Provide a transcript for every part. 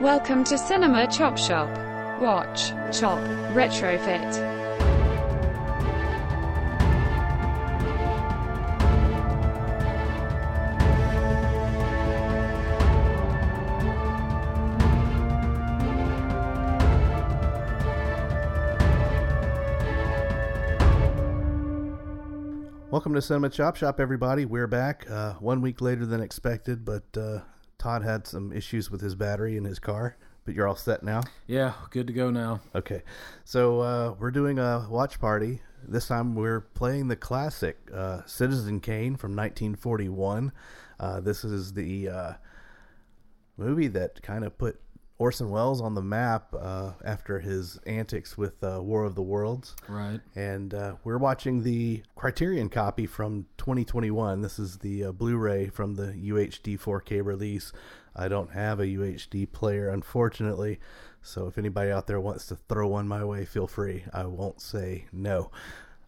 Welcome to Cinema Chop Shop. Watch, chop, retrofit. Welcome to Cinema Chop Shop, everybody. We're back uh, one week later than expected, but uh, Todd had some issues with his battery in his car. But you're all set now. Yeah, good to go now. Okay, so uh, we're doing a watch party. This time we're playing the classic uh, Citizen Kane from 1941. Uh, this is the uh, movie that kind of put Orson Welles on the map uh, after his antics with uh, War of the Worlds. Right. And uh, we're watching the Criterion copy from 2021. This is the uh, Blu ray from the UHD 4K release. I don't have a UHD player, unfortunately. So if anybody out there wants to throw one my way, feel free. I won't say no.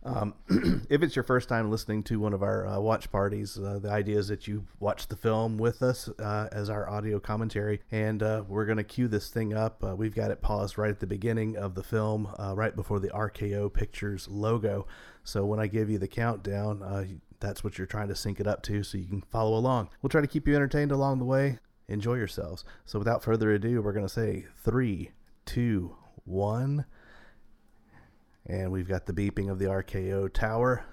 Um, if it's your first time listening to one of our uh, watch parties, uh, the idea is that you watch the film with us uh, as our audio commentary, and uh, we're going to cue this thing up. Uh, we've got it paused right at the beginning of the film, uh, right before the RKO Pictures logo. So when I give you the countdown, that's what you're trying to sync it up to so you can follow along. We'll try to keep you entertained along the way. Enjoy yourselves. So without further ado, we're going to say three, two, one. And we've got the beeping of the RKO tower.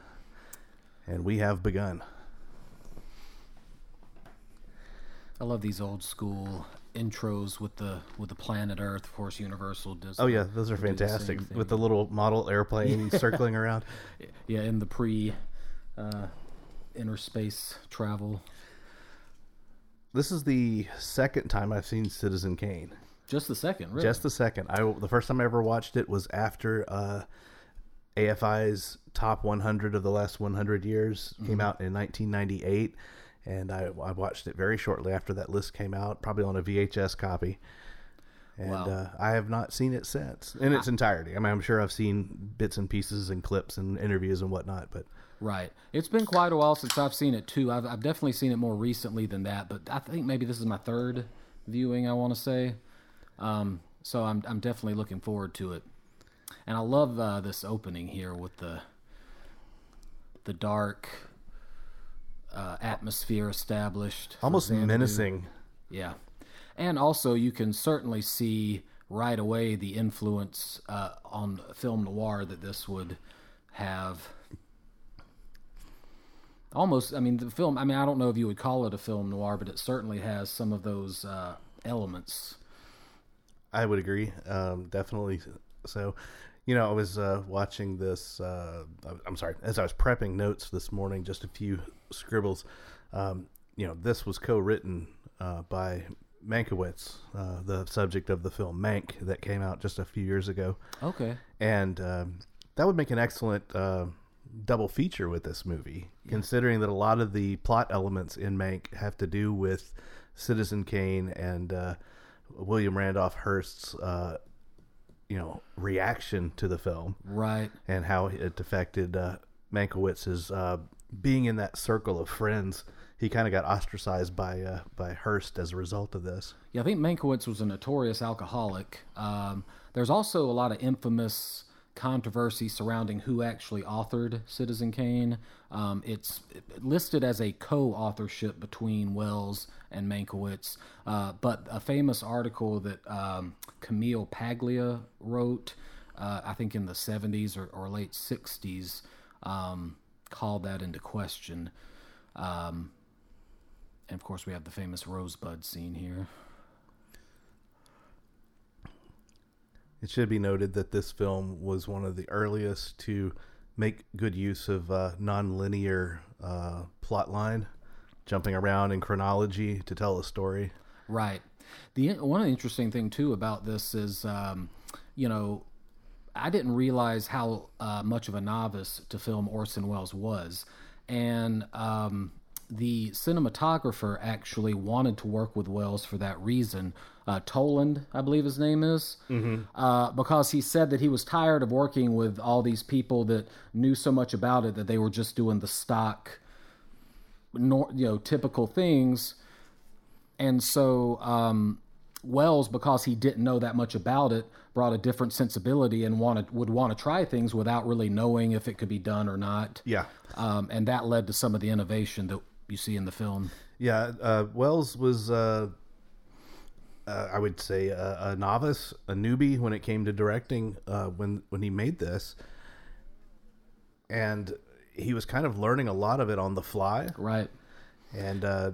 And we have begun. I love these old school intros with the with the planet Earth. Of course, Universal does. Oh yeah, those are do the fantastic with the little model airplane circling around. yeah in the pre uh, inner space travel. This is the second time I've seen Citizen Kane. Just the second, really. Just the second. I the first time I ever watched it was after uh, AFI's top 100 of the last 100 years Mm-hmm. came out in 1998, and I, I watched it very shortly after that list came out, probably on a VHS copy. And Wow. uh, I have not seen it since in its entirety. I mean, I'm sure I've seen bits and pieces and clips and interviews and whatnot, but Right. It's been quite a while since I've seen it too. I've, I've definitely seen it more recently than that, but I think maybe this is my third viewing. I want to say, um, so I'm I'm definitely looking forward to it. And I love uh, this opening here with the the dark uh, atmosphere established. almost menacing. Yeah, and also you can certainly see right away the influence uh, on film noir that this would have. Almost, I mean, the film. I mean, I don't know if you would call it a film noir, but it certainly has some of those uh, elements. I would agree. Um, definitely. So, you know, I was uh, watching this. Uh, I'm sorry, as I was prepping notes this morning, just a few scribbles. Um, you know, this was co-written uh, by Mankiewicz, uh, the subject of the film Mank that came out just a few years ago, Okay. and um, that would make an excellent uh, double feature with this movie, considering that a lot of the plot elements in Mank have to do with Citizen Kane and uh, William Randolph Hearst's, uh, you know, reaction to the film Right. and how it affected uh, Mankiewicz's uh, being in that circle of friends. He kind of got ostracized by uh, by Hearst as a result of this. Yeah, I think Mankiewicz was a notorious alcoholic. Um, there's also a lot of infamous controversy surrounding who actually authored Citizen Kane. Um, it's listed as a co-authorship between Welles and Mankiewicz, uh, but a famous article that um, Camille Paglia wrote, uh, I think in the 70s or, or late 60s, um, called that into question. Um, and of course, we have the famous Rosebud scene here. It should be noted that this film was one of the earliest to make good use of uh, non-linear uh, plot line, jumping around in chronology to tell a story. Right. The one interesting thing too about this is, um, you know, I didn't realize how uh, much of a novice to film Orson Welles was, and um, the cinematographer actually wanted to work with Welles for that reason. Uh, Toland, I believe his name is, uh, because he said that he was tired of working with all these people that knew so much about it that they were just doing the stock, nor, you know, typical things and so um, Welles, because he didn't know that much about it, brought a different sensibility and wanted would want to try things without really knowing if it could be done or not. Yeah. Um, and that led to some of the innovation that you see in the film. Yeah, uh, Welles was, uh, uh, I would say, a, a novice, a newbie when it came to directing uh, when when he made this, and he was kind of learning a lot of it on the fly. Right. And uh,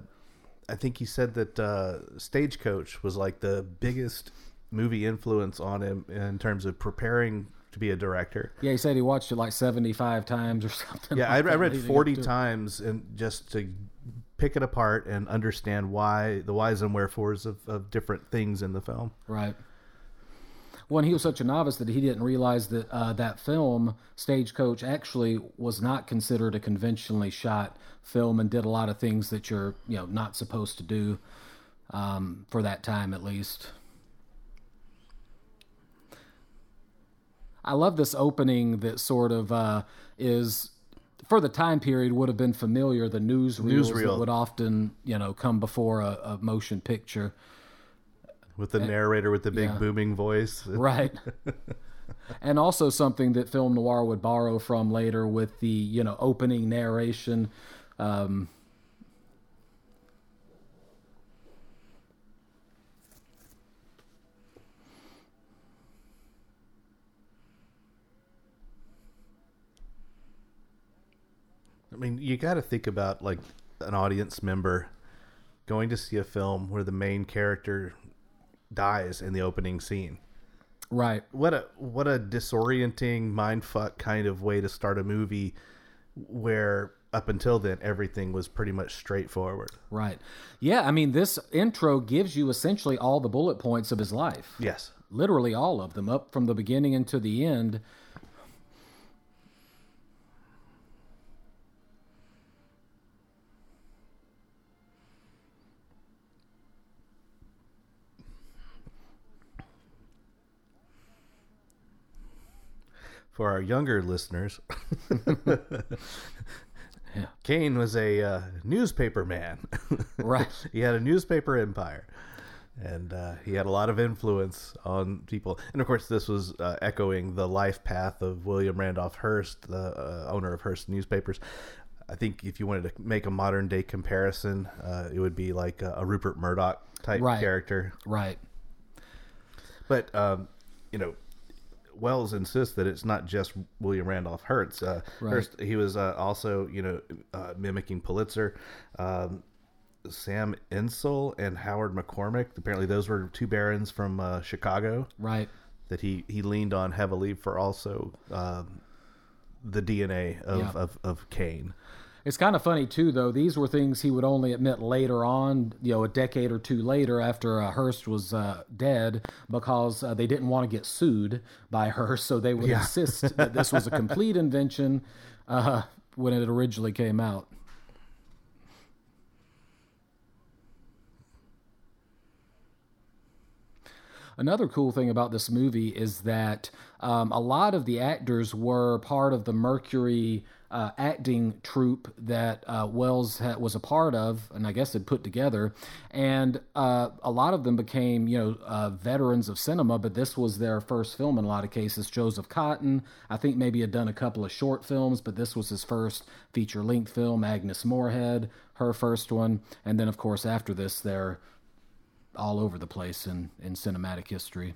I think he said that uh, Stagecoach was like the biggest movie influence on him in terms of preparing to be a director. Yeah, he said he watched it like seventy-five times or something. Yeah, like I, I read forty times and just to pick it apart and understand why the whys and wherefores of, of different things in the film. Right. Well, he was such a novice that he didn't realize that uh, that film, Stagecoach, actually was not considered a conventionally shot film and did a lot of things that you're, you know, not supposed to do um, for that time, at least. I love this opening that sort of uh, is for the time period would have been familiar. The newsreels Newsreel. that would often, you know, come before a, a motion picture. With the narrator with the big yeah. booming voice. right and also something that film noir would borrow from later with the you know opening narration um, I mean, you got to think about like an audience member going to see a film where the main character dies in the opening scene. right What a what a disorienting mindfuck kind of way to start a movie where up until then everything was pretty much straightforward. right yeah i mean this intro gives you essentially all the bullet points of his life Yes. literally all of them up from the beginning into the end For our younger listeners, Kane was a uh, newspaper man. right he had a newspaper empire, and uh, he had a lot of influence on people. And of course, this was uh, echoing the life path of William Randolph Hearst, the uh, owner of Hearst newspapers. I think if you wanted to make a modern day comparison, uh, it would be like a, a Rupert Murdoch type Right. character. right But um, you know, Welles insists that it's not just William Randolph Hearst. Uh, Right. Hearst he was uh, also you know uh, mimicking Pulitzer. Um, Sam Insull and Howard McCormick. Apparently, those were two barons from uh, Chicago right that he, he leaned on heavily for also um, the DNA of, Yeah. of, of Kane. It's kind of funny too, though. These were things he would only admit later on, you know, a decade or two later after uh, Hearst was uh, dead, because uh, they didn't want to get sued by Hearst, so they would insist that this was a complete invention uh, when it originally came out. Another cool thing about this movie is that um, a lot of the actors were part of the Mercury uh, acting troupe that uh, Welles was a part of, and I guess had put together. And uh, a lot of them became, you know, uh, veterans of cinema. But this was their first film in a lot of cases. Joseph Cotten, I think, maybe had done a couple of short films, but this was his first feature-length film. Agnes Moorehead, her first one, and then of course after this, they're all over the place in, in cinematic history.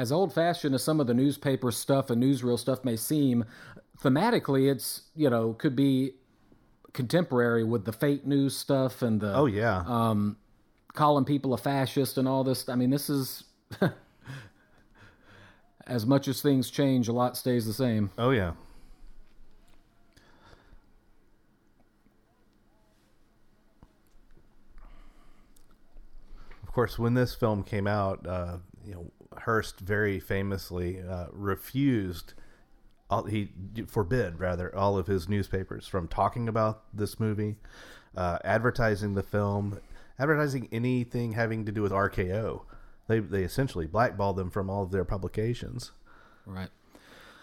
As old fashioned as some of the newspaper stuff and newsreel stuff may seem, thematically it's you know could be contemporary with the fake news stuff and the Oh yeah, um, calling people a fascist and all this. I mean, this is as much as things change, a lot stays the same. oh yeah. Of course, when this film came out, uh, you know, Hearst very famously uh, refused. All, he forbid rather all of his newspapers from talking about this movie, uh, advertising the film, advertising anything having to do with RKO. They they essentially blackballed them from all of their publications. Right.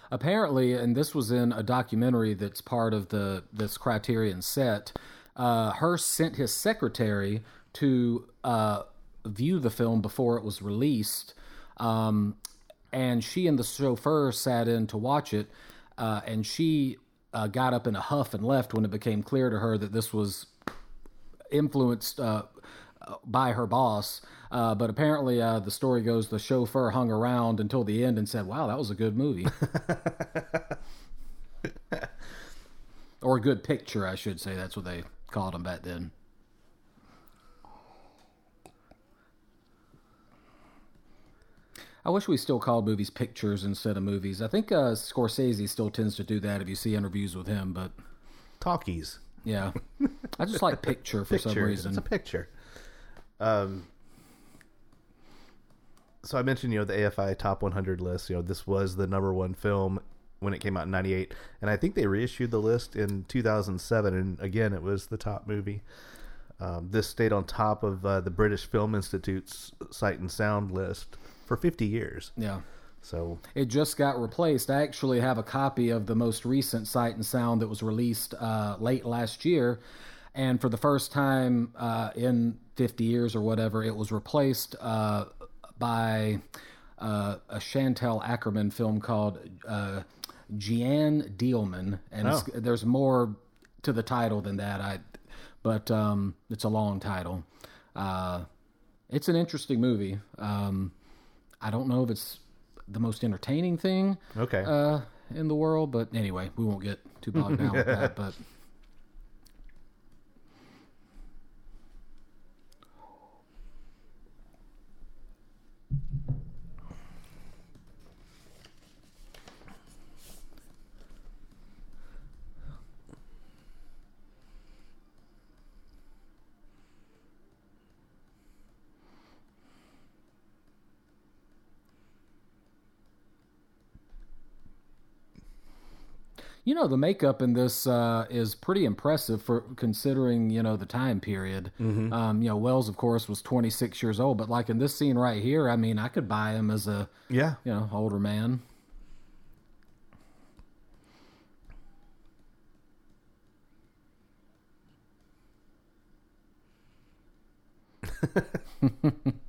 Apparently, and this was in a documentary that's part of the this Criterion set. Uh, Hearst sent his secretary to uh, view the film before it was released, um, and she and the chauffeur sat in to watch it, uh, and she uh, got up in a huff and left when it became clear to her that this was influenced uh, by her boss. Uh, but apparently, uh, the story goes the chauffeur hung around until the end and said, "Wow, that was a good movie." or a good picture, I should say. That's what they called them back then. I wish we still called movies pictures instead of movies. I think uh, Scorsese still tends to do that if you see interviews with him, but Talkies. yeah, I just like picture for some reason. It's a picture. Um. So I mentioned, you know, the AFI Top 100 list. You know, this was the number one film when it came out in '98, and I think they reissued the list in 2007, and again, it was the top movie. Um, this stayed on top of uh, the British Film Institute's Sight and Sound list for 50 years. Yeah. So It just got replaced. I actually have a copy of the most recent Sight and Sound that was released uh, late last year. And for the first time uh, in 50 years or whatever, it was replaced uh, by uh, a Chantal Akerman film called uh, Jeanne Dielman. And it's, there's more to the title than that. I, but um, it's a long title. Uh, it's an interesting movie. Um, I don't know if it's the most entertaining thing okay, uh, in the world, but anyway, we won't get too bogged down with that. But you know, the makeup in this uh, is pretty impressive for considering you know the time period. Um, you know, Welles, of course, was 26 years old, but like in this scene right here, I mean, I could buy him as a yeah, you know older man.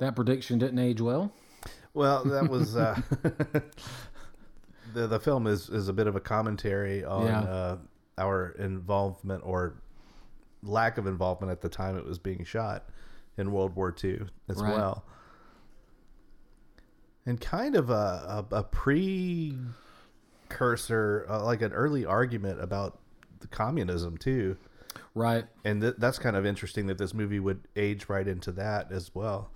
That prediction didn't age well. Well, that was uh, the the film is is a bit of a commentary on Yeah. uh, our involvement or lack of involvement at the time it was being shot in World War II as Right. well, and kind of a a, a precursor, uh, like an early argument about the communism too. Right. And th- that's kind of interesting that this movie would age right into that as well.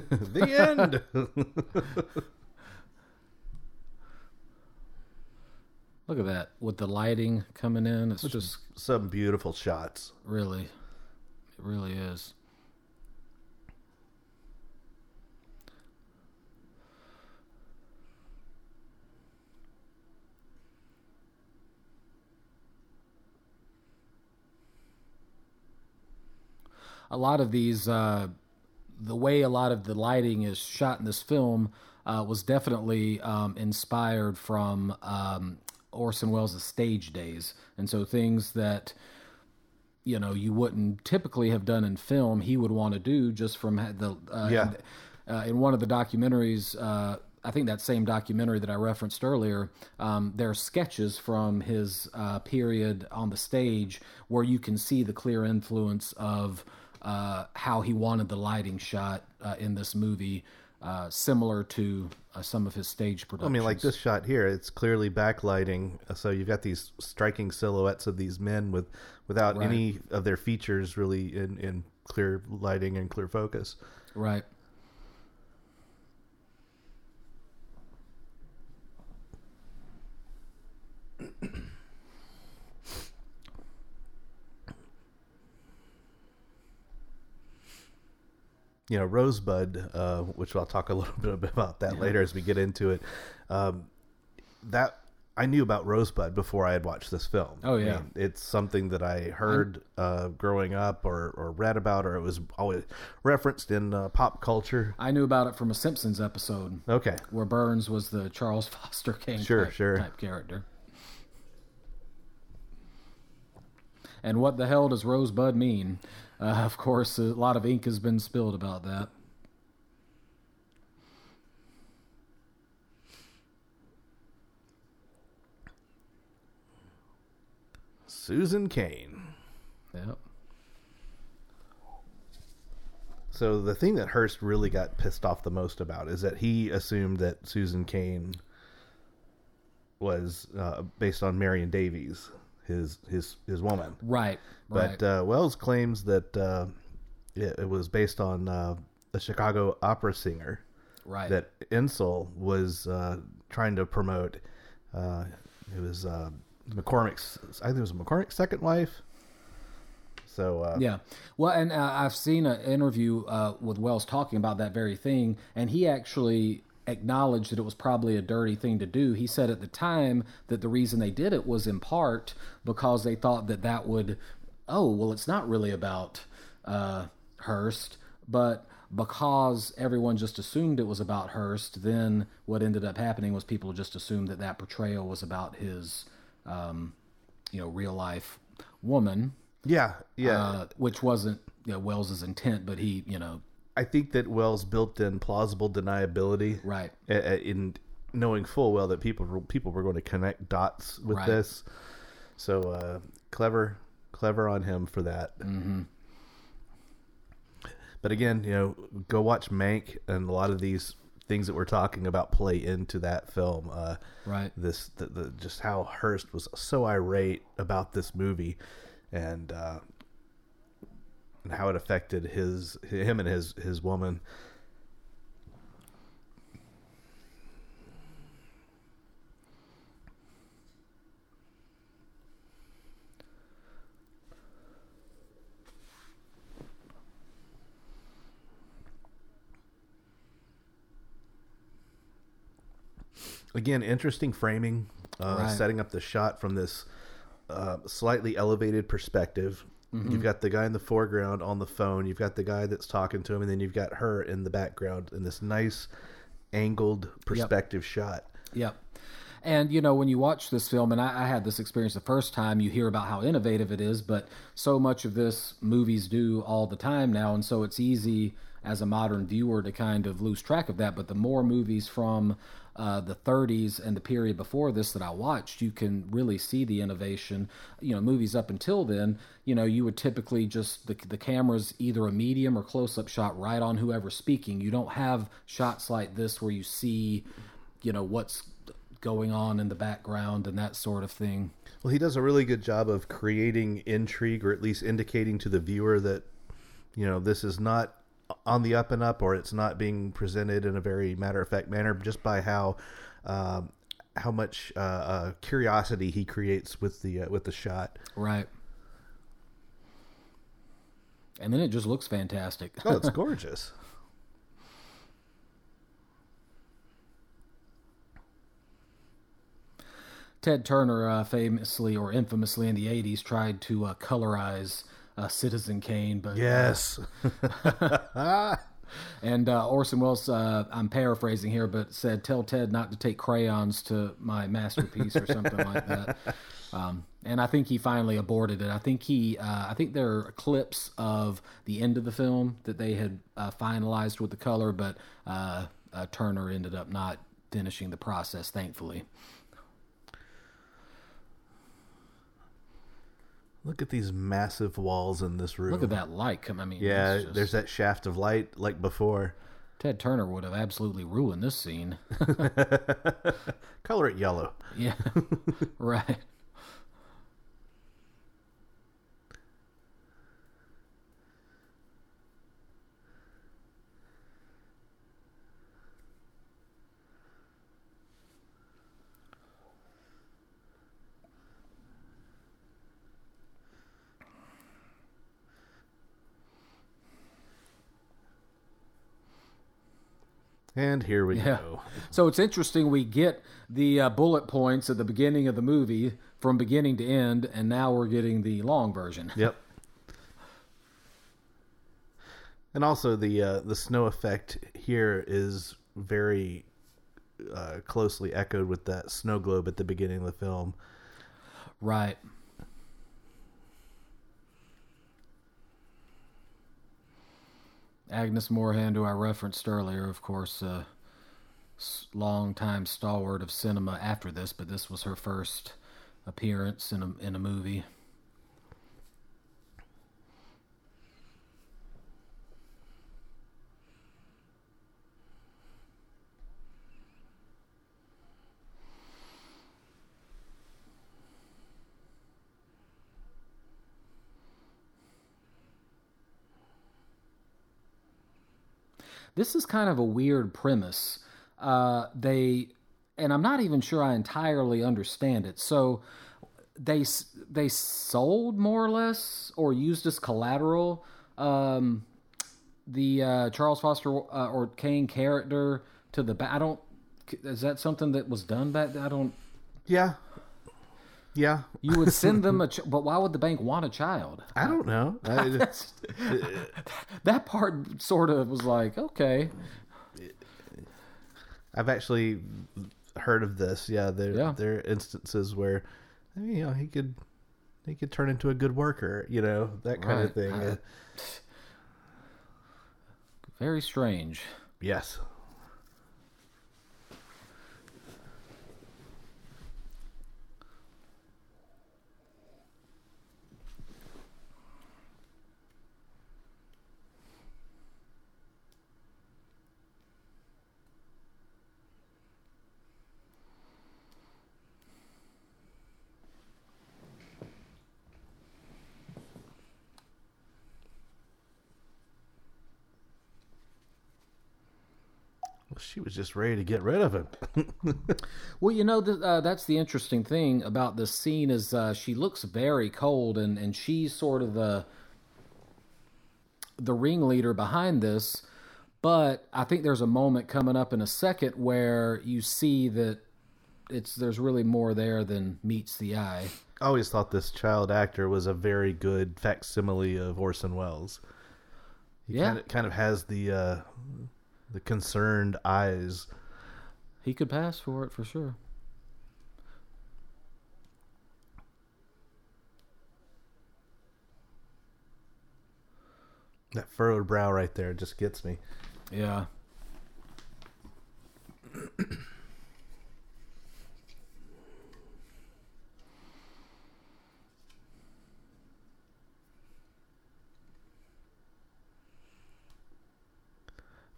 the end. Look at that with the lighting coming in. It's just Some beautiful shots. really, it really is. A lot of these, uh, the way a lot of the lighting is shot in this film uh, was definitely um, inspired from um, Orson Welles' stage days, and so things that you know you wouldn't typically have done in film he would want to do just from the uh, Yeah. uh, in one of the documentaries uh, i think that same documentary that i referenced earlier um, there are sketches from his uh, period on the stage where you can see the clear influence of uh, how he wanted the lighting shot uh, in this movie, uh, similar to uh, some of his stage productions. I mean, like this shot here, it's clearly backlighting. uh, So you've got these striking silhouettes of these men with without Right. any of their features really in, in clear lighting and clear focus. right? You know Rosebud, uh, which I'll talk a little bit about that later as we get into it. Um, that I knew about Rosebud before I had watched this film. Oh, I yeah. mean, it's something that I heard uh, growing up or, or read about, or it was always referenced in uh, pop culture. I knew about it from a Simpsons episode Okay, where Burns was the Charles Foster King Sure, type, sure. type character. And what the hell does Rosebud mean? Uh, of course, a lot of ink has been spilled about that. Susan Kane. Yep. So the thing that Hearst really got pissed off the most about is that he assumed that Susan Kane was uh, based on Marion Davies, his his his woman. Right. Right. But uh, Welles claims that uh, it, it was based on uh, a Chicago opera singer right. that Insull was uh, trying to promote. Uh, it was uh, McCormick's. I think it was McCormick's second wife. So uh, Yeah. Well, and uh, I've seen an interview uh, with Welles talking about that very thing, and he actually acknowledged that it was probably a dirty thing to do. He said at the time that the reason they did it was in part because they thought that that would, oh, well, it's not really about uh, Hearst, but because everyone just assumed it was about Hearst, then what ended up happening was people just assumed that that portrayal was about his, um, you know, real life woman yeah, yeah. uh, which wasn't you know, Welles's intent, but he, you know, I think that Welles built in plausible deniability, right, in knowing full well that people were- people were going to connect dots with Right. this. So uh, clever, clever on him for that. mm-hmm. But again, you know, go watch Mank, and a lot of these things that we're talking about play into that film. Uh, right, this the, the just how Hearst was so irate about this movie, and uh, and how it affected his him and his his woman. Again, interesting framing, uh, Right. setting up the shot from this uh, slightly elevated perspective. You've got the guy in the foreground on the phone. You've got the guy that's talking to him, and then you've got her in the background in this nice angled perspective shot. yep. And you know, when you watch this film, and I, I had this experience the first time, you hear about how innovative it is, but so much of this movies do all the time now, and so it's easy as a modern viewer to kind of lose track of that. But the more movies from uh, the 30s and the period before this that I watched, you can really see the innovation. You know, movies up until then, you know, you would typically just the the camera's either a medium or close up shot right on whoever's speaking. You don't have shots like this where you see, you know, what's going on in the background and that sort of thing. Well, he does a really good job of creating intrigue, or at least indicating to the viewer that you know this is not on the up and up, or it's not being presented in a very matter of fact manner, just by how um, how much uh, uh, curiosity he creates with the uh, with the shot. Right. And then it just looks fantastic. Oh, it's gorgeous. Ted Turner uh, famously or infamously in the 80s tried to uh, colorize uh, Citizen Kane, but Yes. And uh, Orson Welles, uh, I'm paraphrasing here, but said, "Tell Ted not to take crayons to my masterpiece" or something like that. Um, and I think he finally aborted it. I think he, uh, I think there are clips of the end of the film that they had uh, finalized with the color, but uh, uh, Turner ended up not finishing the process, thankfully. Look at these massive walls in this room. Look at that light come. I mean, Yeah, just- there's that shaft of light like before. Ted Turner would have absolutely ruined this scene. Color it yellow. yeah, right. And here we Yeah. go. So it's interesting. We get the uh, bullet points at the beginning of the movie from beginning to end, and now we're getting the long version. Yep. And also the uh, the snow effect here is very uh, closely echoed with that snow globe at the beginning of the film. Right. Agnes Moorehead, who I referenced earlier, of course, uh, s- long-time stalwart of cinema after this, but this was her first appearance in a in a movie. This is kind of a weird premise. Uh, they, and I'm not even sure I entirely understand it. So, they they sold more or less or used as collateral um, the uh, Charles Foster uh, or Kane character to the back. I don't. Is that something that was done back? I don't. Yeah. Yeah. You would send them a, ch- but why would the bank want a child? I don't know. That part sort of was like, okay, I've actually heard of this. Yeah, there Yeah. there are instances where you know he could he could turn into a good worker. You know that kind of thing. Uh, very strange. yes. Well, she was just ready to get rid of him. Well, you know, th- uh, that's the interesting thing about this scene is uh, she looks very cold, and, and she's sort of the the ringleader behind this. But I think there's a moment coming up in a second where you see that it's there's really more there than meets the eye. I always thought this child actor was a very good facsimile of Orson Welles. He Yeah. kind of, kind of has the uh, the concerned eyes. He could pass for it for sure. That furrowed brow right there just gets me. Yeah.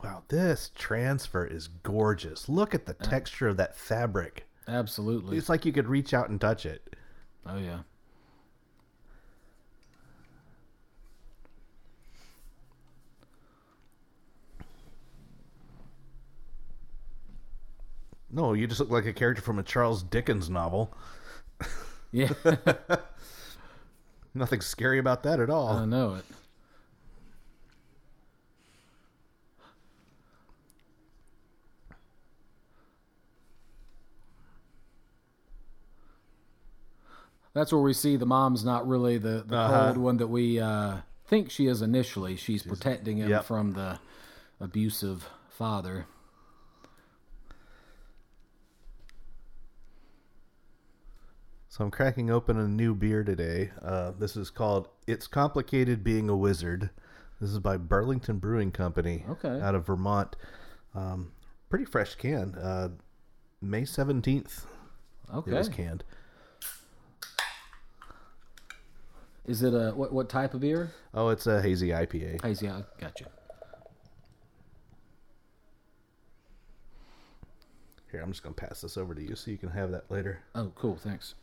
Wow, this transfer is gorgeous. Look at the texture of that fabric. Absolutely. It's like you could reach out and touch it. Oh yeah. No, you just look like a character from a Charles Dickens novel. Yeah. Nothing scary about that at all. I know it. That's where we see the mom's not really the, the Uh-huh. cold one that we uh, think she is initially. She's, protecting him Yep. from the abusive father. So I'm cracking open a new beer today. Uh, this is called "It's Complicated Being a Wizard." This is by Burlington Brewing Company, Okay. out of Vermont. Um, pretty fresh can. Uh, May seventeenth, Okay. it was canned. Is it a what? What type of beer? Oh, it's a hazy IPA. Hazy. I got you. Here, I'm just gonna pass this over to you so you can have that later. Oh, cool. Thanks.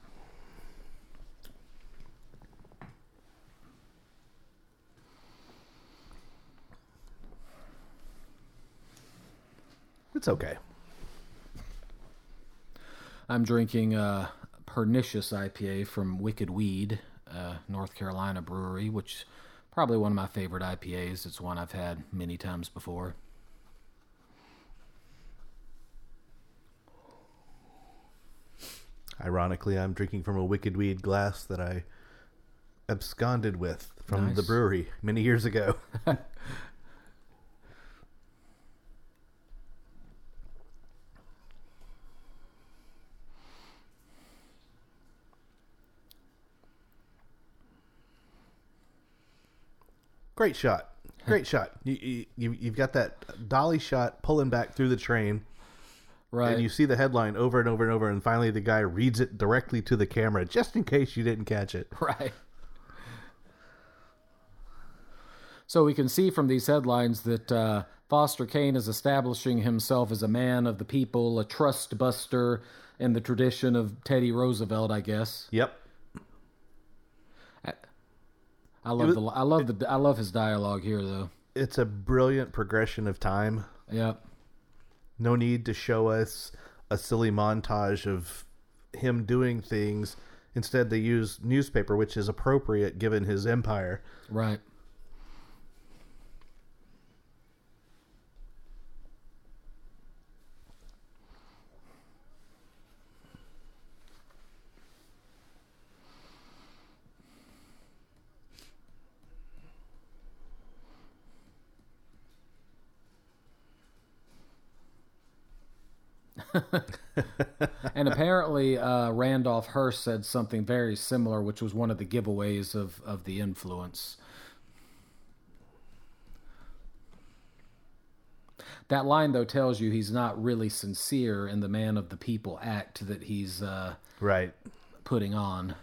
It's okay. I'm drinking uh, a Pernicious IPA from Wicked Weed, uh, North Carolina brewery, which probably one of my favorite IPAs. It's one I've had many times before. Ironically, I'm drinking from a Wicked Weed glass that I absconded with from the brewery many years ago. Great shot. Great shot. You, you, you've got that dolly shot pulling back through the train. Right. And you see the headline over and over and over, and finally the guy reads it directly to the camera, just in case you didn't catch it. Right. So we can see from these headlines that uh, Foster Kane is establishing himself as a man of the people, a trust buster in the tradition of Teddy Roosevelt, I guess. Yep. I love the I love the I love his dialogue here though. It's a brilliant progression of time. Yep. No need to show us a silly montage of him doing things. Instead, they use newspaper, which is appropriate given his empire. Right. and apparently, uh, Randolph Hearst said something very similar, which was one of the giveaways of, of the influence. That line, though, tells you he's not really sincere in the man of the people act that he's uh, Right. putting on.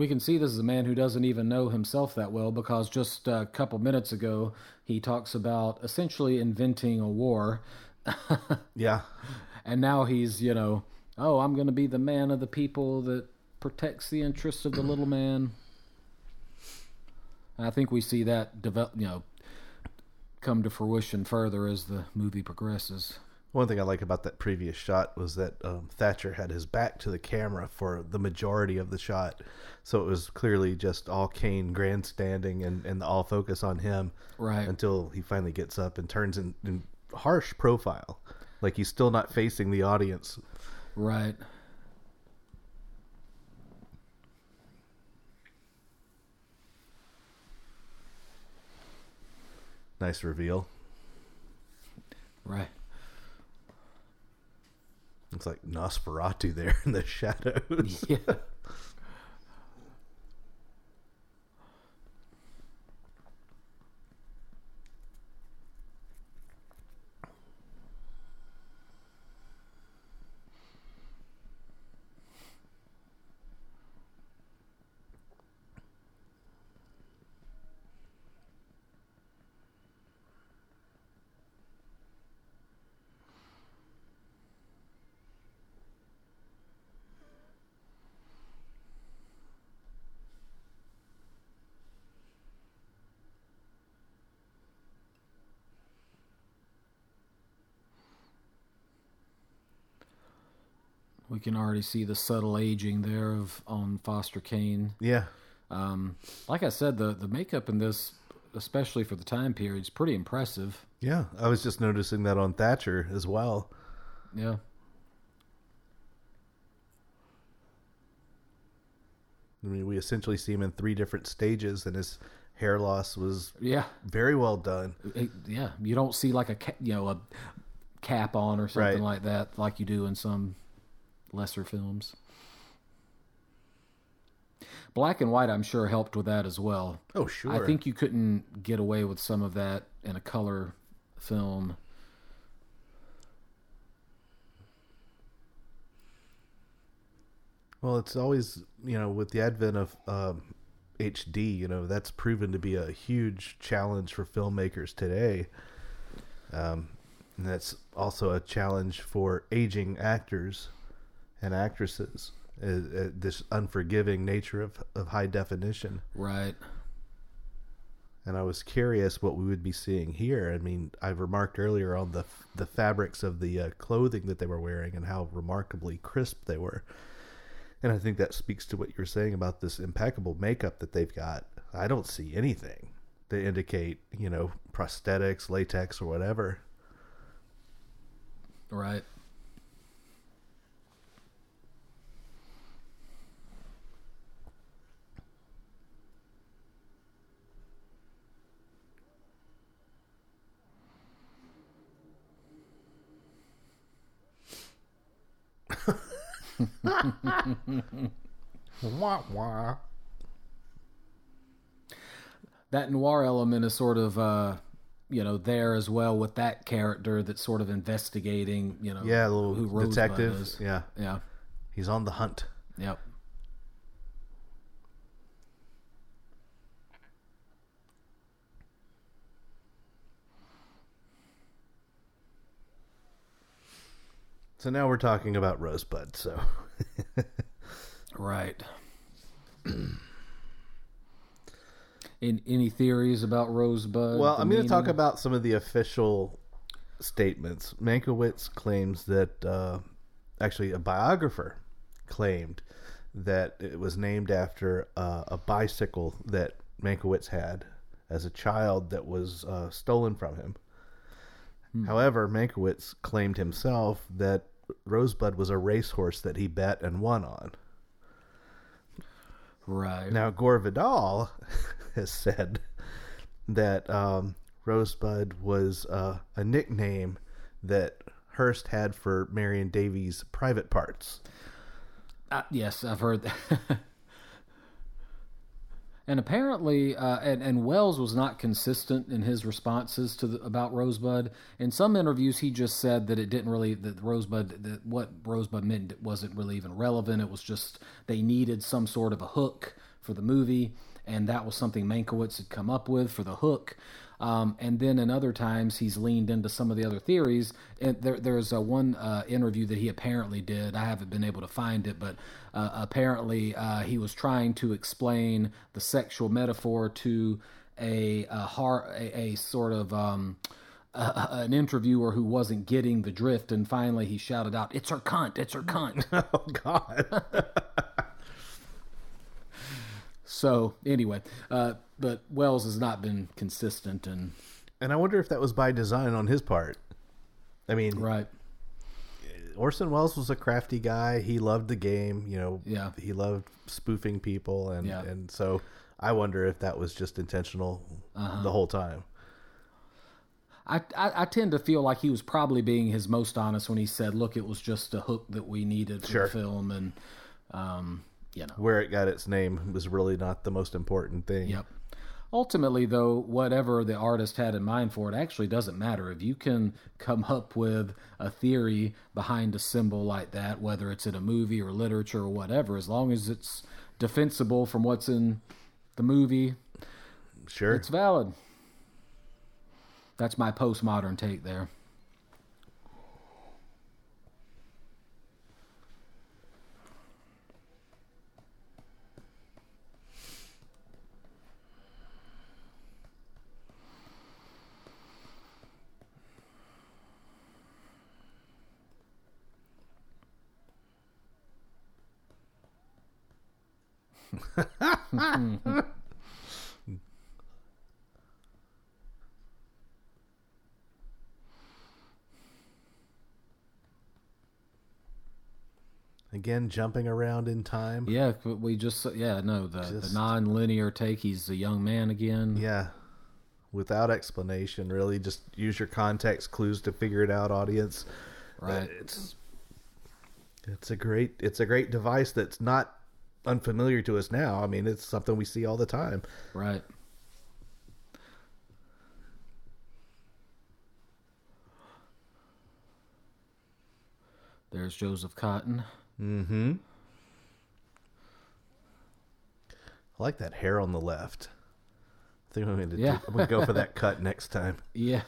We can see this is a man who doesn't even know himself that well because just a couple minutes ago he talks about essentially inventing a war. Yeah. And now he's, you know, oh, I'm going to be the man of the people that protects the interests of the little man. And I think we see that develop, you know, come to fruition further as the movie progresses. One thing I like about that previous shot was that um, Thatcher had his back to the camera for the majority of the shot. So it was clearly just all Kane grandstanding and, and all focus on him Right. until he finally gets up and turns in, in harsh profile. Like he's still not facing the audience. Right. Nice reveal. Right. It's like Nosferatu there in the shadows. Yeah. We can already see the subtle aging there of on Foster Kane. Yeah. Um, like I said, the the makeup in this, especially for the time period, is pretty impressive. Yeah. I was just noticing that on Thatcher as well. Yeah. I mean, we essentially see him in three different stages, and his hair loss was Yeah. very well done. It- yeah. You don't see like a ca- you know a cap on or something Right. like that, like you do in some lesser films. Black and white, I'm sure, helped with that as well. Oh, sure. I think you couldn't get away with some of that in a color film. Well, it's always you know with the advent of um, HD, you know that's proven to be a huge challenge for filmmakers today. Um, and that's also a challenge for aging actors and actresses. Uh, uh, this unforgiving nature of, of high definition. Right. and I was curious what we would be seeing here. I mean, I remarked earlier on the the fabrics of the uh, clothing that they were wearing and how remarkably crisp they were. And I think that speaks to what you're saying about this impeccable makeup that they've got. I don't see anything to indicate, you know, prosthetics, latex, or whatever. Right. Wah, wah. that noir element is sort of uh you know there as well with that character that's sort of investigating you know Yeah, little who Rosebud detective. is. Yeah, yeah he's on the hunt. yep So now we're talking about Rosebud. So right In, any theories about rosebud Well, I'm going to talk about some of the official statements. Mankiewicz claims that, uh, actually, a biographer claimed that it was named after uh, a bicycle that Mankiewicz had as a child that was uh, stolen from him. However, Mankiewicz claimed himself that Rosebud was a racehorse that he bet and won on. right Now, Gore Vidal has said that um, Rosebud was uh, a nickname that Hearst had for Marion Davies' private parts. Uh, yes, I've heard that. and apparently, uh, and, and Welles was not consistent in his responses to the, about Rosebud. In some interviews, he just said that it didn't really that Rosebud that what Rosebud meant wasn't really even relevant. It was just they needed some sort of a hook for the movie, and that was something Mankiewicz had come up with for the hook. Um, and then in other times, he's leaned into some of the other theories. And there, there's a one uh, interview that he apparently did. I haven't been able to find it, but uh, apparently uh, he was trying to explain the sexual metaphor to a a, har- a, a sort of um, uh, an interviewer who wasn't getting the drift, and finally he shouted out, "It's her cunt! It's her cunt!" Oh, God. so anyway, uh, but Welles has not been consistent, and and I wonder if that was by design on his part. I mean, right, Orson Welles was a crafty guy. He loved the game, you know. Yeah. He loved spoofing people, and Yeah. and so I wonder if that was just intentional Uh-huh. the whole time. I, I I tend to feel like he was probably being his most honest when he said, "Look, it was just a hook that we needed for Sure. the film," and um, you know, Where it got its name was really not the most important thing. Yep. Ultimately, though, whatever the artist had in mind for it actually doesn't matter. If you can come up with a theory behind a symbol like that, whether it's in a movie or literature or whatever, as long as it's defensible from what's in the movie, Sure. it's valid. That's my postmodern take there. Again, jumping around in time. Yeah, but we just yeah no the, Just- the non-linear take. He's a young man again. Yeah. Without explanation, really. Just use your context clues to figure it out, audience. Right. It's it's a great it's a great device that's not unfamiliar to us now. I mean, it's something we see all the time. Right. There's Joseph Cotten. Mm-hmm. I like that hair on the left. I think I'm going to Yeah. I'm going to go for that cut next time. Yeah.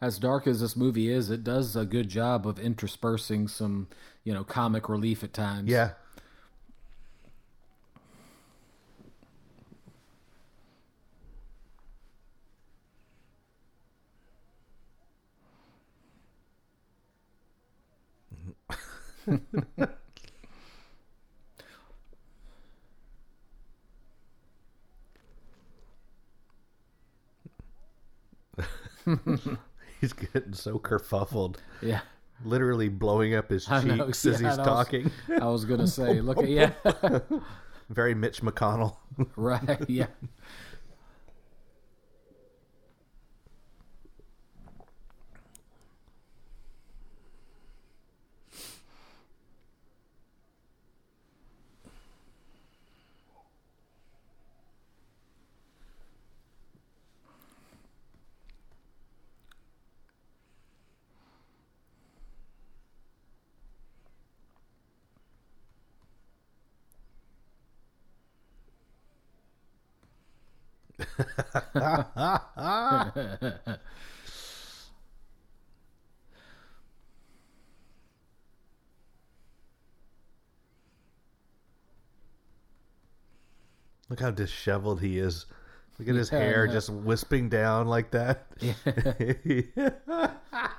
As dark as this movie is, it does a good job of interspersing some, you know, comic relief at times. Yeah. He's getting so kerfuffled, Yeah. literally blowing up his cheeks know, as yeah, he's I was- talking. I was gonna say, look at yeah, Very Mitch McConnell. right, yeah. Look how disheveled he is. Look at his Yeah, hair just wisping down like that.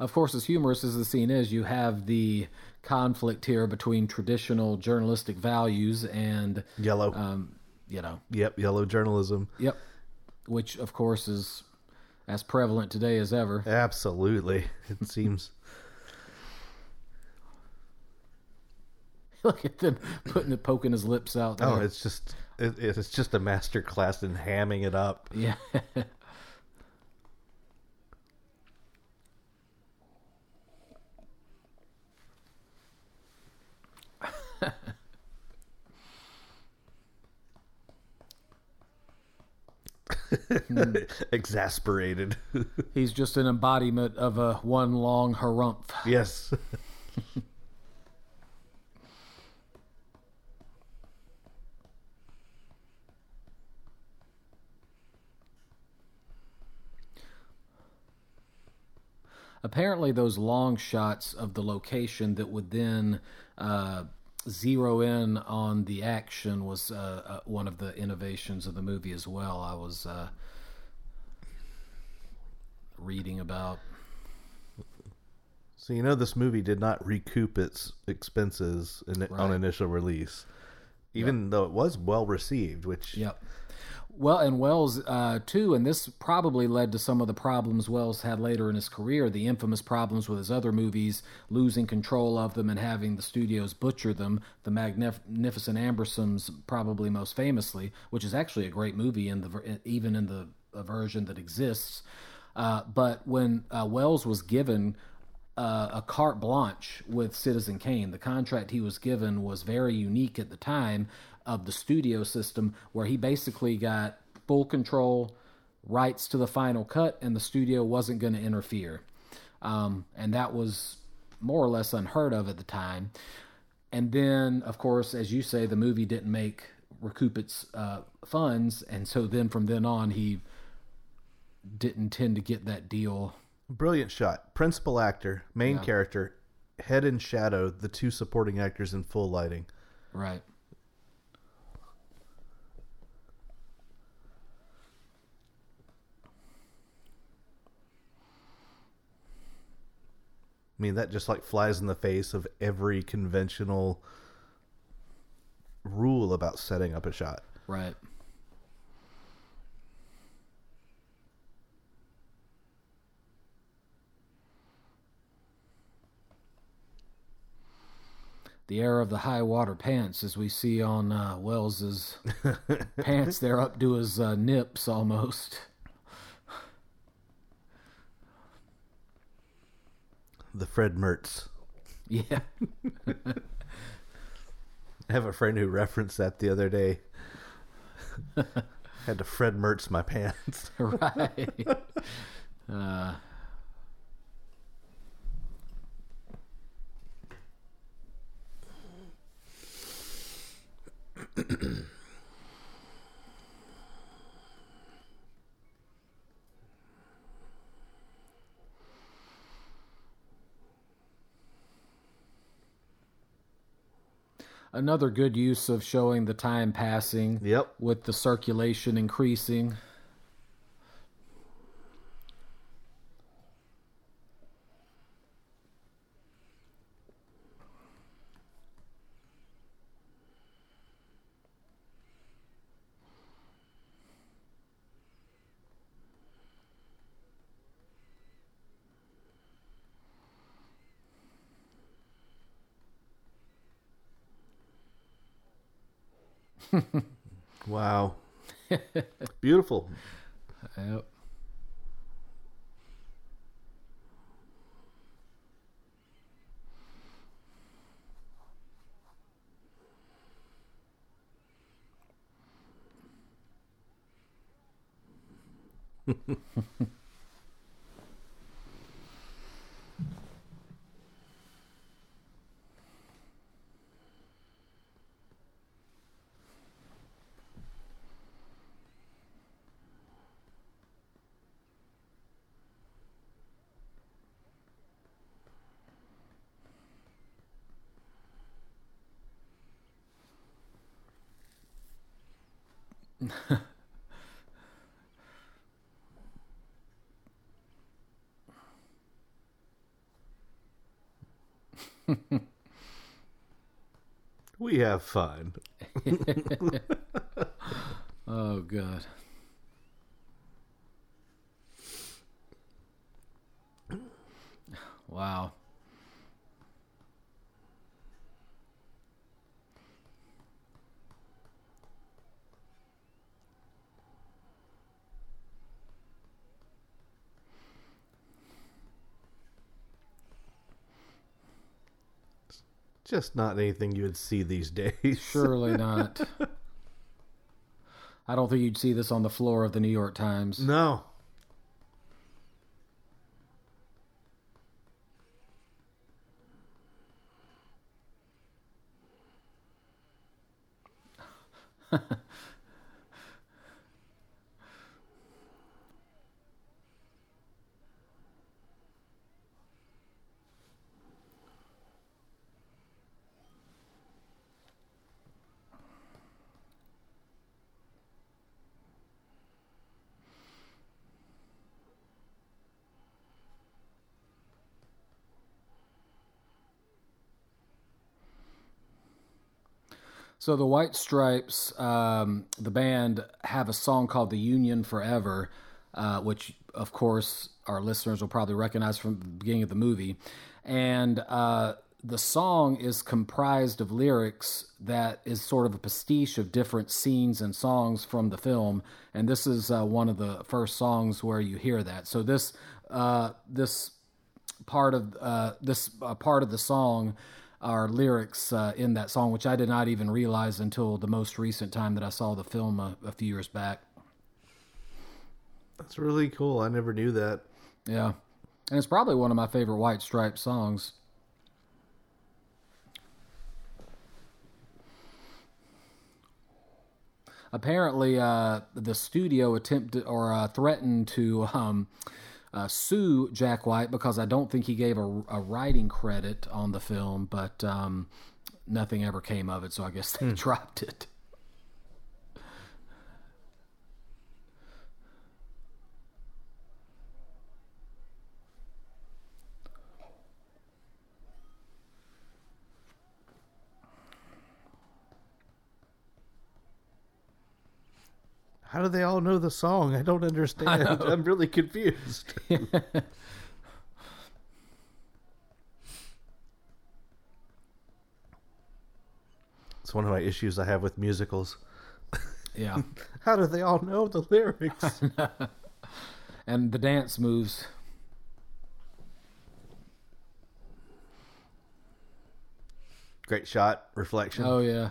Of course, as humorous as the scene is, you have the conflict here between traditional journalistic values and, Yellow. um, you know, yep, yellow journalism. yep, which of course is as prevalent today as ever. Absolutely. It seems Look at them putting it, poking his lips out. There. Oh, it's just it, it's just a master class in hamming it up. yeah. Exasperated. He's just an embodiment of a one long harumph. yes. apparently those long shots of the location that would then uh, zero in on the action was uh, uh, one of the innovations of the movie as well. I was uh, reading about. So you know this movie did not recoup its expenses in, on initial release, even though it was well received. Which Yep. Well, and Welles uh, too, and this probably led to some of the problems Welles had later in his career. The infamous problems with his other movies, losing control of them and having the studios butcher them. The Magnificent Ambersons, probably most famously, which is actually a great movie in the even in the version that exists. Uh, but when uh, Welles was given uh, a carte blanche with Citizen Kane. The contract he was given was very unique at the time of the studio system, where he basically got full control, rights to the final cut, and the studio wasn't going to interfere. Um, and that was more or less unheard of at the time. And then, of course, as you say, the movie didn't make recoup its uh, funds, and so then from then on, he didn't tend to get that deal. Brilliant shot. Principal actor, main Yeah. character, head and shadow, the two supporting actors in full lighting. Right. I mean, that just like flies in the face of every conventional rule about setting up a shot. Right. The era of the high water pants, as we see on uh, Welles's pants, they're up to his uh, nips almost. The Fred Mertz. Yeah, I have a friend who referenced that the other day. Had to Fred Mertz my pants. right. Uh, Another good use of showing the time passing Yep. with the circulation increasing. Wow. Beautiful. Yep. We have fun. Oh, God. Wow. Just not anything you would see these days. Surely not. I don't think you'd see this on the floor of the New York Times. No. So the White Stripes, um, the band, have a song called "The Union Forever," uh, which, of course, our listeners will probably recognize from the beginning of the movie. And uh, the song is comprised of lyrics that is sort of a pastiche of different scenes and songs from the film. And this is uh, one of the first songs where you hear that. So this uh, this part of uh, this uh, part of the song are lyrics uh, in that song, which I did not even realize until the most recent time that I saw the film a, a few years back. That's really cool. I never knew that. Yeah. And it's probably one of my favorite White Stripes songs. Apparently, uh, the studio attempted or uh, threatened to um, uh, sue Jack White because I don't think he gave a, a writing credit on the film, but um, nothing ever came of it, so I guess they dropped it. How do they all know the song? I don't understand. I'm really confused. it's one of my issues I have with musicals. Yeah. How do they all know the lyrics? and the dance moves. Great shot, reflection. Oh, yeah.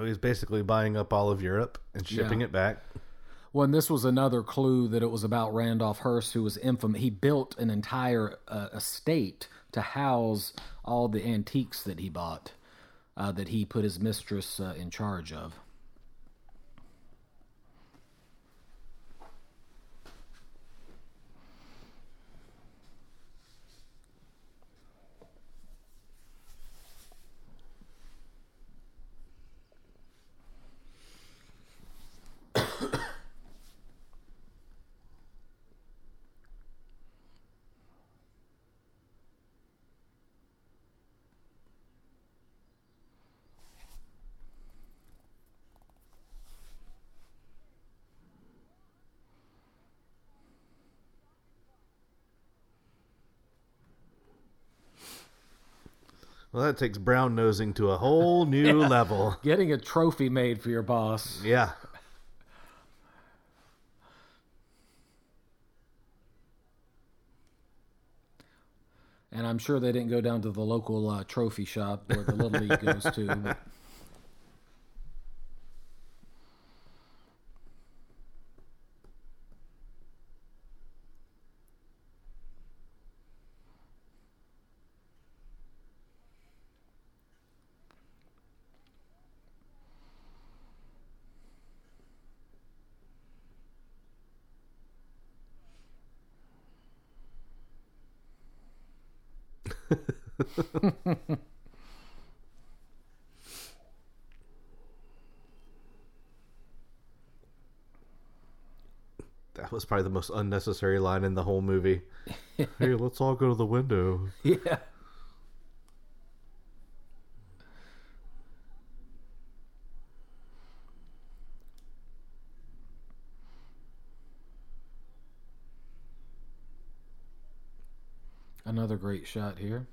So he's basically buying up all of Europe and shipping Yeah. it back. Well, and this was another clue that it was about Randolph Hearst, who was infamous. He built an entire uh, estate to house all the antiques that he bought, uh, that he put his mistress uh, in charge of. Well, that takes brown nosing to a whole new level. Getting a trophy made for your boss. Yeah. And I'm sure they didn't go down to the local uh, trophy shop where the Little League goes to. But That was probably the most unnecessary line in the whole movie. hey, let's all go to the window. yeah. Another great shot here.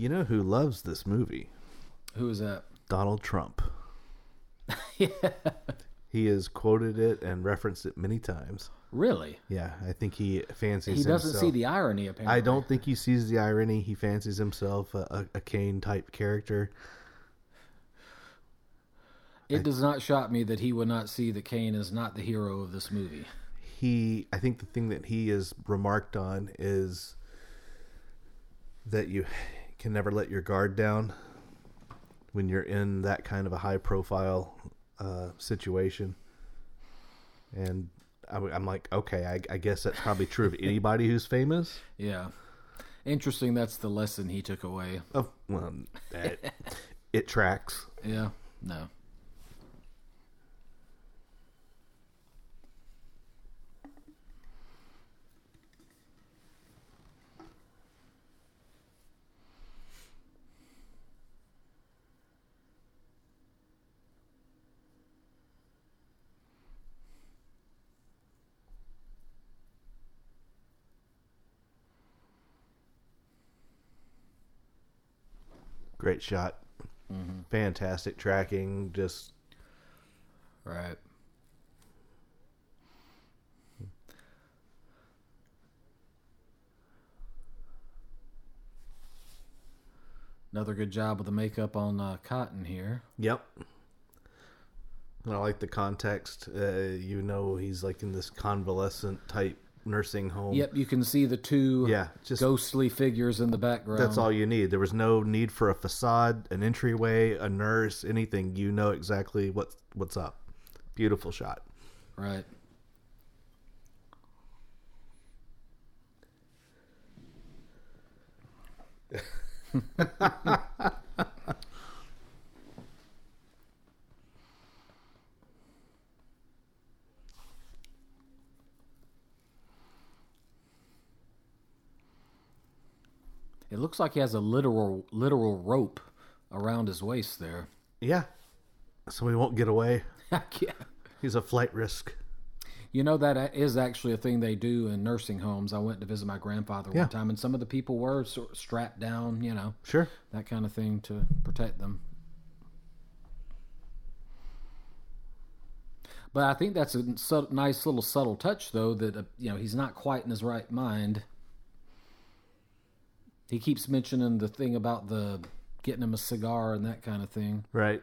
You know who loves this movie? Who is that? Donald Trump. He has quoted it and referenced it many times. Really? Yeah, I think he fancies He doesn't himself. see the irony, apparently. I don't think he sees the irony. He fancies himself a, a, a Kane type character. It does not shock me that he would not see that Kane is not the hero of this movie. he I think the thing that he has remarked on is that you can never let your guard down when you're in that kind of a high profile uh, situation. And I, am like, okay, I, I guess that's probably true of anybody who's famous. Yeah. Interesting. That's the lesson he took away. Oh, well, it, it tracks. Yeah. No. Great shot. Fantastic tracking. Just Right. Another good job with the makeup on uh, Cotten here. Yep. And I like the context. Uh, you know, he's like in this convalescent type nursing home. Yep, you can see the two Yeah, just ghostly figures in the background. that's all you need. There was no need for a facade, an entryway, a nurse, anything. You know exactly what's what's up. Beautiful shot. Right. It looks like he has a literal literal rope around his waist there. Yeah. So he won't get away. yeah. He's a flight risk. You know that is actually a thing they do in nursing homes. I went to visit my grandfather Yeah. one time, and some of the people were sort of strapped down, you know, Sure. that kind of thing to protect them. But I think that's a nice little subtle touch, though, that uh, you know he's not quite in his right mind. He keeps mentioning the thing about the getting him a cigar and that kind of thing. Right.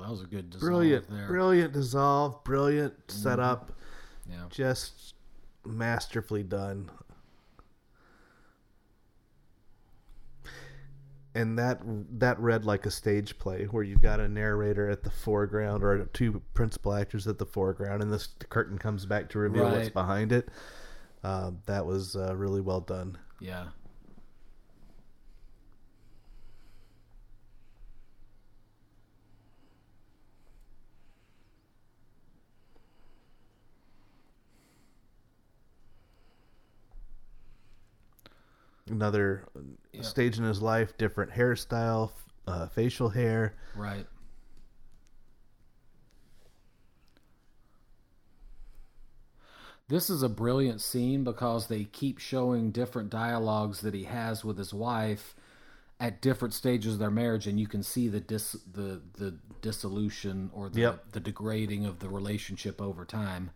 That was a good dissolve Brilliant. there. Brilliant dissolve. Brilliant setup. Yeah. Just masterfully done. And that that read like a stage play where you've got a narrator at the foreground or two principal actors at the foreground, and this curtain comes back to reveal what's behind it. Uh, that was uh, really well done. Yeah. Another stage in his life, different hairstyle, uh, facial hair. Right. This is a brilliant scene because they keep showing different dialogues that he has with his wife at different stages of their marriage, and you can see the dis the the dissolution or the Yep. the degrading of the relationship over time.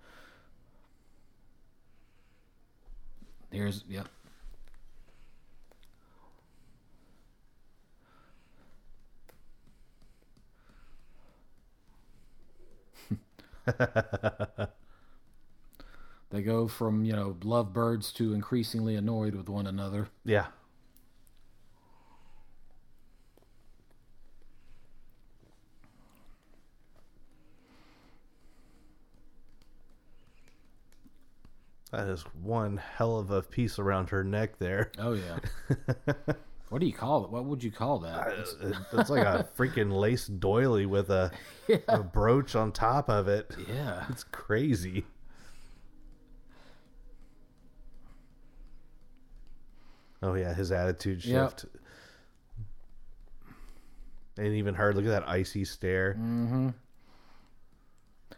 Here's yep. They go from, you know, lovebirds to increasingly annoyed with one another. Yeah. That is one hell of a piece around her neck there. Oh yeah. what do you call it? What would you call that? Uh, it's, uh, it's like a freaking lace doily with a, a brooch on top of it. yeah. It's crazy. Oh yeah, his attitude Yep. shift. And even her, look at that icy stare. Mm-hmm.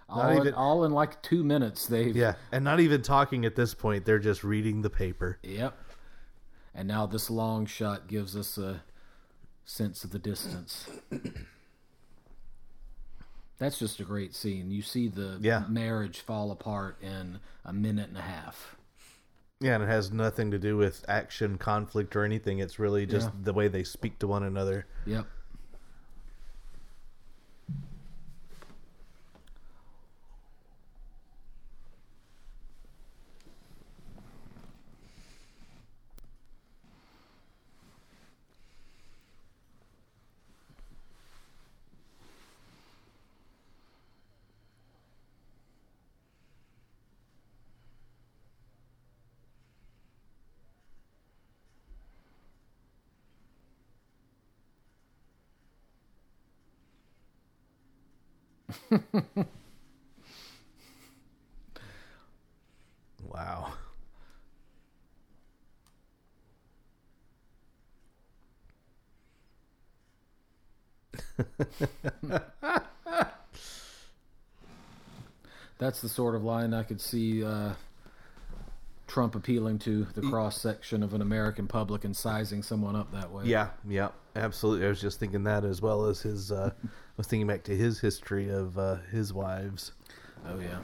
All, in, even- all in like two minutes they've Yeah, and not even talking at this point. They're just reading the paper. Yep. And now this long shot gives us a sense of the distance. That's just a great scene. You see the Yeah. marriage fall apart in a minute and a half. Yeah, and it has nothing to do with action, conflict, or anything. It's really just Yeah. the way they speak to one another. Yep. Wow. That's the sort of line I could see uh, Trump appealing to the cross section of an American public and sizing someone up that way. Yeah, yeah, absolutely. I was just thinking that as well as his. Uh, I was thinking back to his history of uh, his wives. Oh yeah.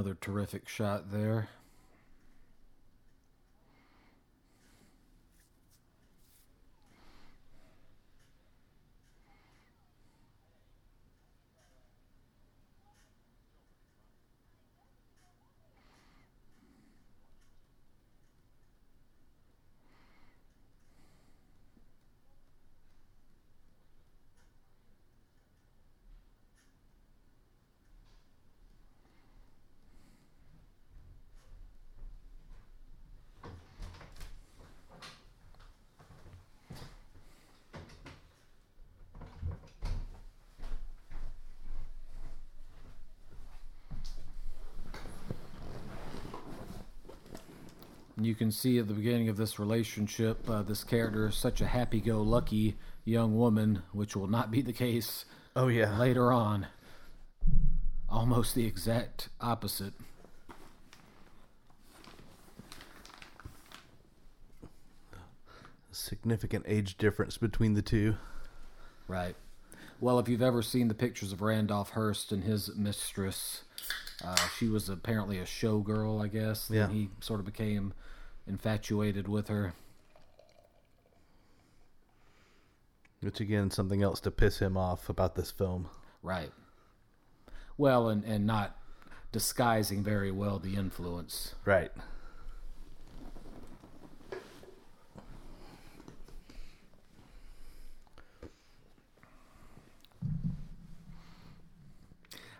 Another terrific shot there. Can see at the beginning of this relationship, uh, this character is such a happy go lucky young woman, which will not be the case Oh yeah, later on. Almost the exact opposite. significant age difference between the two. Right. Well, if you've ever seen the pictures of Randolph Hearst and his mistress, uh, she was apparently a showgirl, I guess. Yeah. And he sort of became infatuated with her. Which again, something else to piss him off about this film. Right. Well, and, and not disguising very well the influence. Right.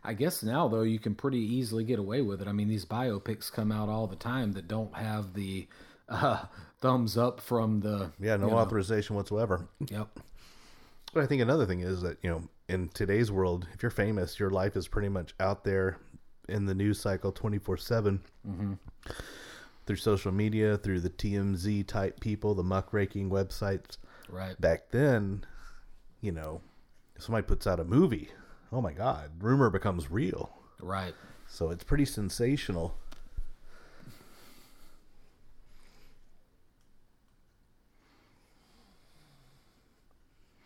I guess now though you can pretty easily get away with it. I mean, these biopics come out all the time that don't have the uh, thumbs up from the Yeah, no you know, authorization whatsoever. Yep. But I think another thing is that, you know, in today's world, if you're famous, your life is pretty much out there in the news cycle 24 7 through social media, through the TMZ type people, the muckraking websites. Right. Back then, you know, if somebody puts out a movie, oh my God, rumor becomes real. Right. So it's pretty sensational.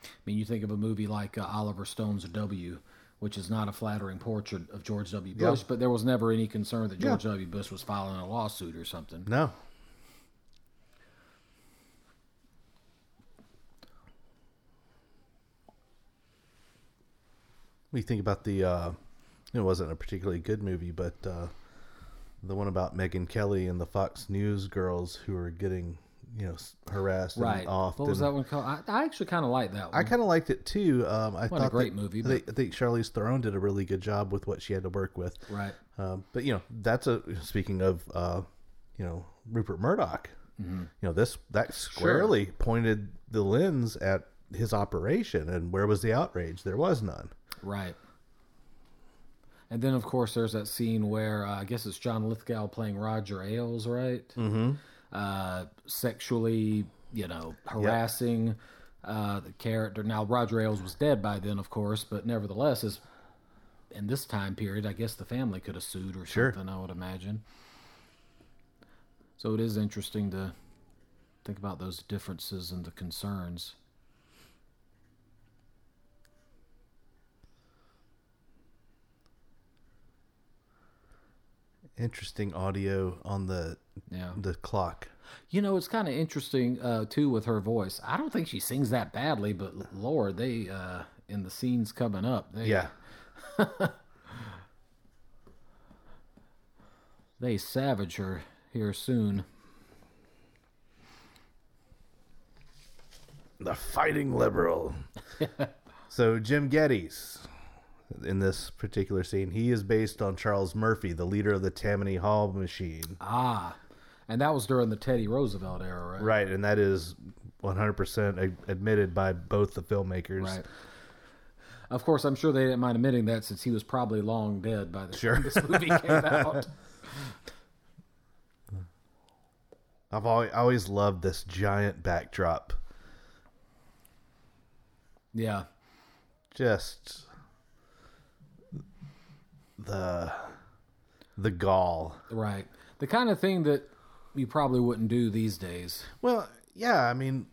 I mean, you think of a movie like uh, Oliver Stone's W, which is not a flattering portrait of George W. Bush, but there was never any concern that George W. Bush was filing a lawsuit or something. No. We think about the uh it wasn't a particularly good movie, but uh the one about Megyn Kelly and the Fox News girls who are getting, you know, harassed Right. and off. What was that one called? I, I actually kind of like that one. I kind of liked it too. Um, I Wasn't a great that- movie, I think, I think Charlize Theron did a really good job with what she had to work with. right. Um, but you know, that's a speaking of uh, you know Rupert Murdoch. Mm-hmm. You know this that squarely pointed the lens at his operation, and where was the outrage? There was none. Right. And then, of course, there's that scene where uh, I guess it's John Lithgow playing Roger Ailes, right? Mm-hmm. Uh, sexually, you know, harassing uh, the character. Now, Roger Ailes was dead by then, of course, but nevertheless, is in this time period, I guess the family could have sued or Sure. something. I would imagine. So it is interesting to think about those differences and the concerns. Interesting audio on the Yeah. the clock. You know, it's kind of interesting uh, too with her voice. I don't think she sings that badly, but Lord, they uh, in the scenes coming up, they Yeah, they savage her here soon. the fighting liberal. so Jim Gettys, in this particular scene, he is based on Charles Murphy, the leader of the Tammany Hall machine. Ah, and that was during the Teddy Roosevelt era, right? Right, and that is 100% admitted by both the filmmakers. Right. Of course, I'm sure they didn't mind admitting that since he was probably long dead by the Sure. time this movie came out. I've always, always loved this giant backdrop. Yeah, Just the the gall. right. The kind of thing that you probably wouldn't do these days. Well, yeah, I mean,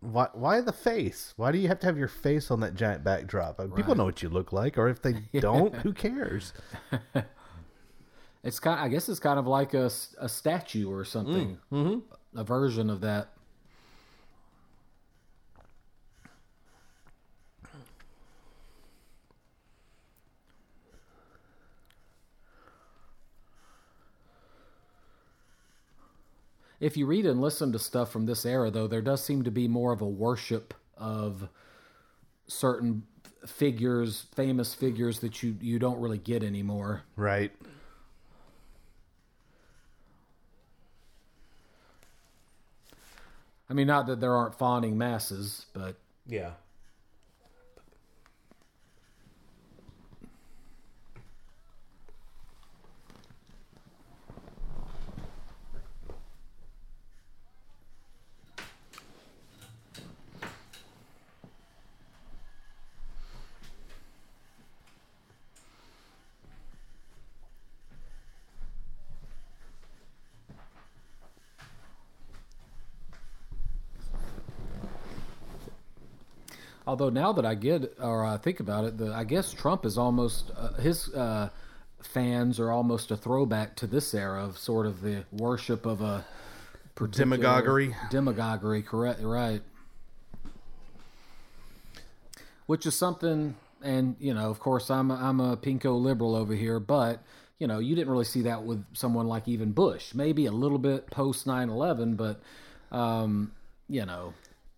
why why the face? Why do you have to have your face on that giant backdrop? Uh, People Right. know what you look like, or if they don't, who cares? It's kind. I guess it's kind of like a, a statue or something. A version of that. If you read and listen to stuff from this era, though, there does seem to be more of a worship of certain figures, famous figures that you you don't really get anymore. Right. I mean, not that there aren't fawning masses, but Yeah. Although now that I get or I think about it, the I guess Trump is almost uh, his uh, fans are almost a throwback to this era of sort of the worship of a Demagoguery. Demagoguery, correct? Right. Which is something, and you know, of course, I'm a, I'm a pinko liberal over here, but you know, you didn't really see that with someone like even Bush. Maybe a little bit post 9/11, but um, you know,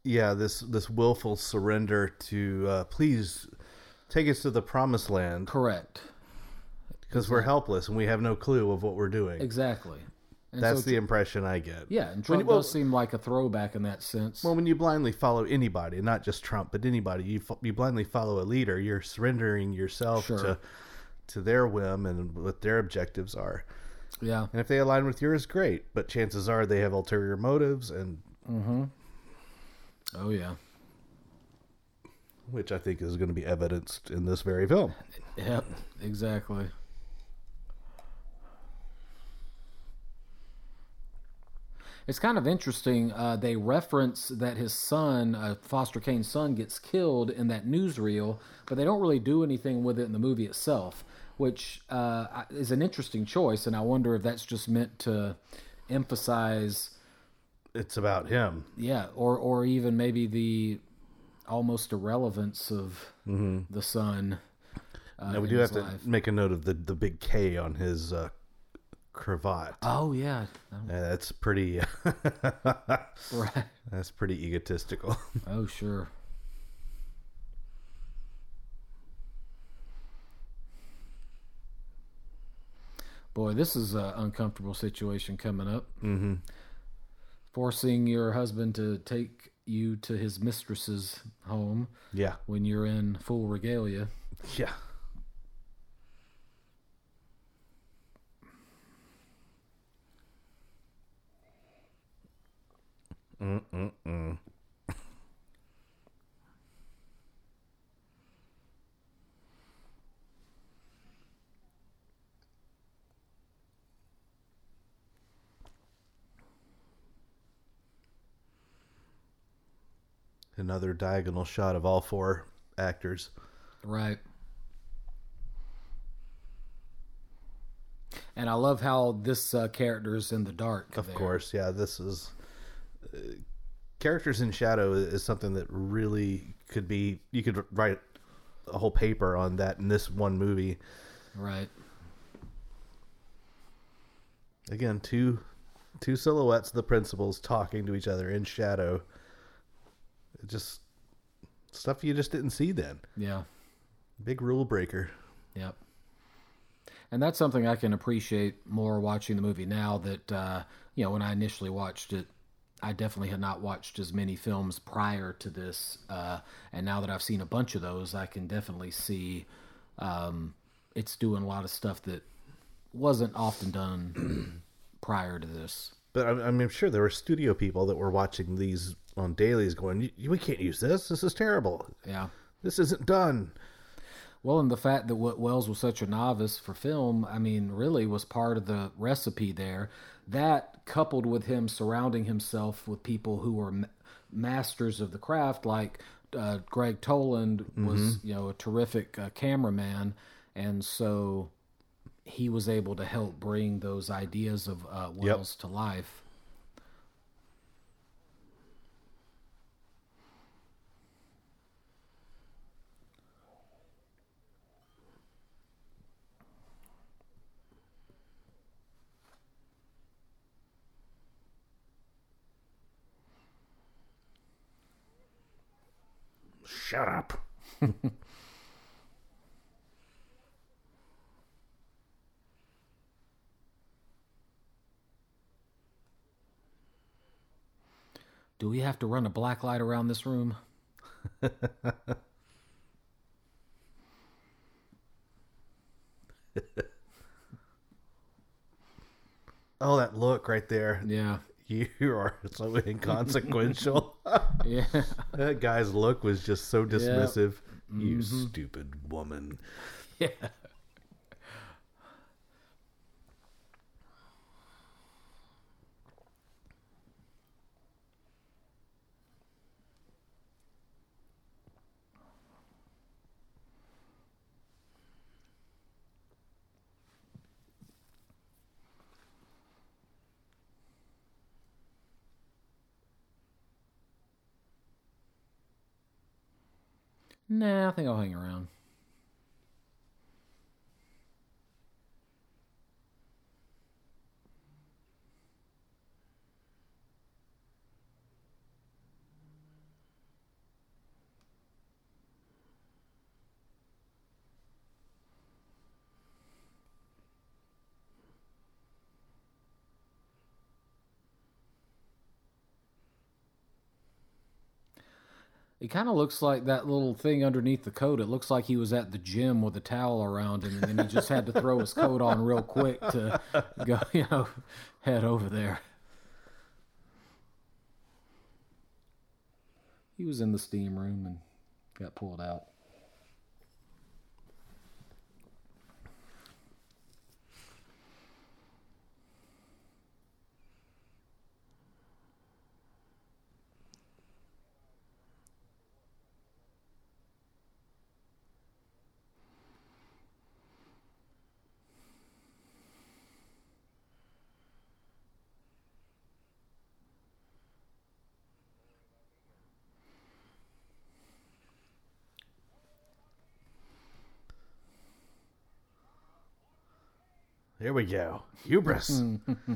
Yeah, this this willful surrender to uh, please take us to the promised land. correct. because we're helpless and we have no clue of what we're doing. Exactly. And That's so- the impression I get. yeah, and When Trump you- well- does seem like a throwback in that sense. Well, when you blindly follow anybody, not just Trump, but anybody, you you blindly follow a leader. You're surrendering yourself Sure. to to their whim and what their objectives are. yeah, And if they align with yours, great. But chances are they have ulterior motives, and oh yeah, which I think is going to be evidenced in this very film. yep, exactly. It's kind of interesting. Uh, they reference that his son, uh, Foster Kane's son, gets killed in that newsreel, but they don't really do anything with it in the movie itself, which uh, is an interesting choice. And I wonder if that's just meant to emphasize It's about him. yeah or or even maybe the almost irrelevance of the son uh, Now we do have his to make a note of the the big K on his uh, cravat. oh yeah Uh, that's pretty. right that's pretty egotistical. oh sure boy this is an uncomfortable situation coming up mm-hmm. Forcing your husband to take you to his mistress's home yeah, when you're in full regalia yeah. Mm-mm-mm. Another diagonal shot of all four actors. Right. And I love how this uh, character is in the dark. Of there. course, yeah. This is uh, characters in shadow is something that really could be. You could write a whole paper on that in this one movie. Right. Again, two two silhouettes of the principals talking to each other in shadow. Just stuff you just didn't see then. Yeah. Big rule breaker. Yep. And that's something I can appreciate more watching the movie now that, uh, you know, when I initially watched it, I definitely had not watched as many films prior to this. Uh, and now that I've seen a bunch of those, I can definitely see um, it's doing a lot of stuff that wasn't often done prior to this. But I'm, I'm sure there were studio people that were watching these on dailies, going, "Y- "We can't use this. This is terrible. Yeah. This isn't done." Well, and the fact that what Welles was such a novice for film, I mean, really was part of the recipe there. That coupled with him surrounding himself with people who were ma- masters of the craft, like uh, Gregg Toland was, you know, a terrific uh, cameraman, and so he was able to help bring those ideas of uh, Welles to life. Shut up. Do we have to run a black light around this room? Oh, that look right there. Yeah. You are so inconsequential. Yeah. that guy's look was just so dismissive. You mm-hmm. stupid woman. yeah. Nah, I think I'll hang around. It kind of looks like that little thing underneath the coat. It looks like he was at the gym with a towel around him, and then he just had to throw his coat on real quick to go, you know, head over there. He was in the steam room and got pulled out. Here we go. Hubris. Hmm.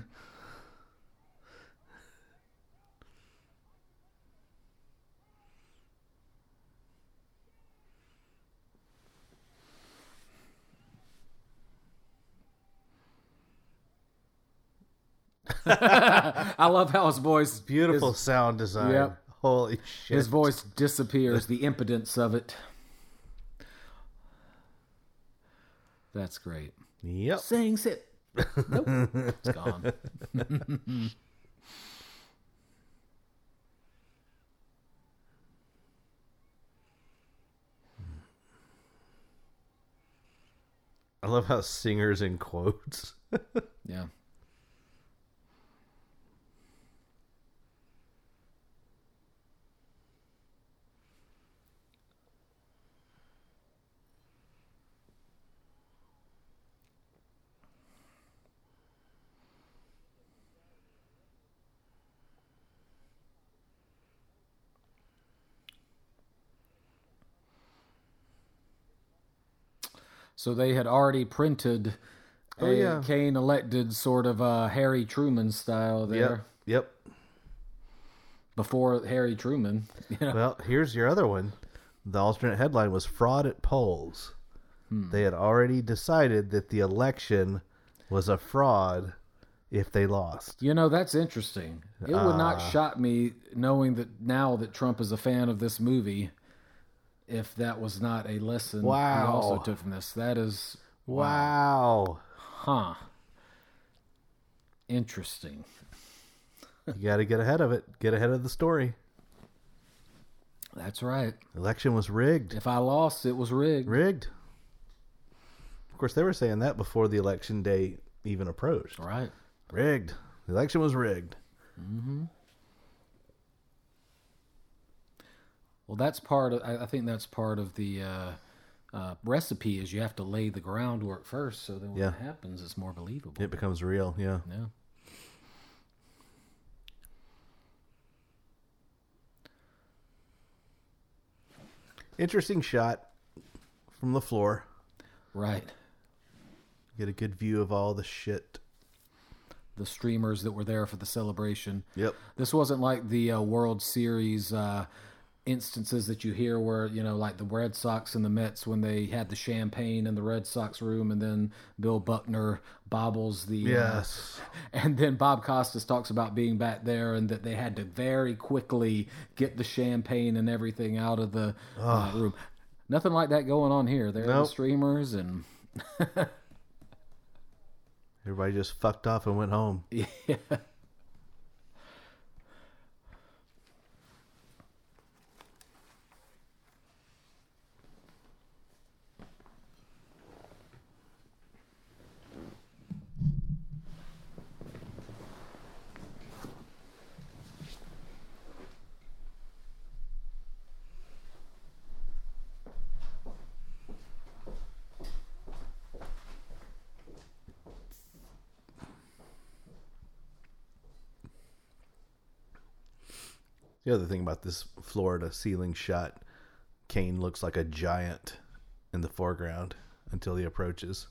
I love how his voice, Beautiful sound design. Yep. Holy shit. his voice disappears. The impotence of it. That's great. Yep. Sings sit. Nope, it's gone. I love how singers in quotes. Yeah. So they had already printed Oh, a yeah. Kane elected sort of uh, Harry Truman style there Yep. Yep. before Harry Truman. You know? Well, here's your other one. The alternate headline was fraud at polls. Hmm. They had already decided that the election was a fraud if they lost. You know, that's interesting. It would not Ah. shock me knowing that now that Trump is a fan of this movie, if that was not a lesson Wow. also took from this. That is, Wow. huh. Interesting. you got to get ahead of it. Get ahead of the story. That's right. Election was rigged. If I lost, it was rigged. Rigged. Of course, they were saying that before the election day even approached. Right. Rigged. The election was rigged. Mm-hmm. Well, that's part of. I think that's part of the uh, uh, recipe. Is you have to lay the groundwork first, so then when Yeah. it happens, it's more believable. It becomes real. Yeah. Yeah. Interesting shot from the floor. Right. Get a good view of all the shit. The streamers that were there for the celebration. Yep. This wasn't like the uh, World Series uh, instances that you hear where, you know, like the Red Sox and the Mets when they had the champagne in the Red Sox room and then Bill Buckner bobbles the. uh, Yes. and then Bob Costas talks about being back there and that they had to very quickly get the champagne and everything out of the uh, room. Nothing like that going on here. There are the streamers and. Everybody just fucked off and went home. Yeah. The other thing about this Florida ceiling shot, Kane looks like a giant in the foreground until he approaches.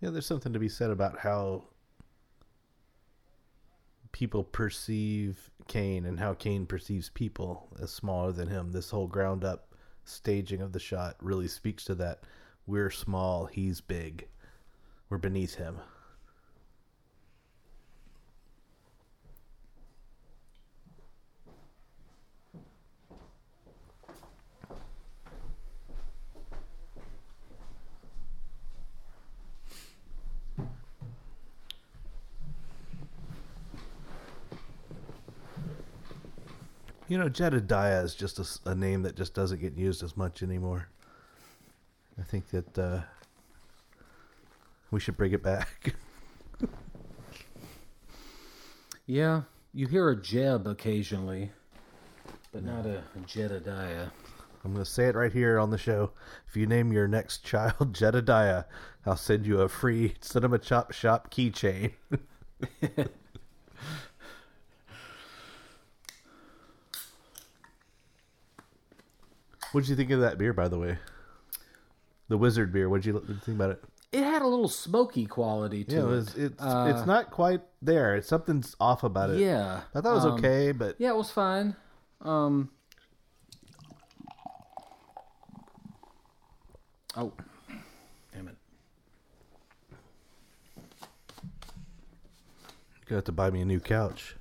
Yeah, there's something to be said about how people perceive Kane and how Kane perceives people as smaller than him. This whole ground up staging of the shot really speaks to that. We're small, he's big. We're beneath him. You know, Jedediah is just a name that just doesn't get used as much anymore. I think that uh, we should bring it back. Yeah, you hear a Jeb occasionally, but not a Jedediah. I'm going to say it right here on the show. If you name your next child Jedediah, I'll send you a free Cinema Chop Shop keychain. what did you think of that beer, by the way? The Wizard beer. What did you think about it? It had a little smoky quality to Yeah, it was, it's Uh, it's not quite there. It's something's off about it. Yeah, I thought it was um, okay, but Yeah, it was fine. Um. Oh, damn it! gonna have to buy me a new couch.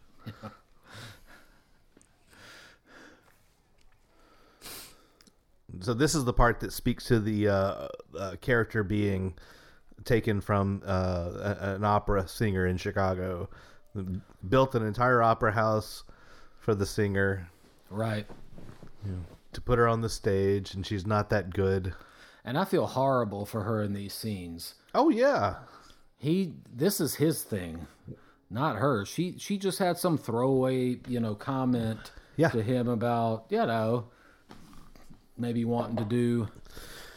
So this is the part that speaks to the uh, uh, character being taken from uh, a- an opera singer in Chicago. Built an entire opera house for the singer Right. to put her on the stage, and she's not that good. And I feel horrible for her in these scenes. Oh yeah, He, this is his thing, not her. She, she just had some throwaway, you know, comment Yeah. to him about, you know, maybe wanting to do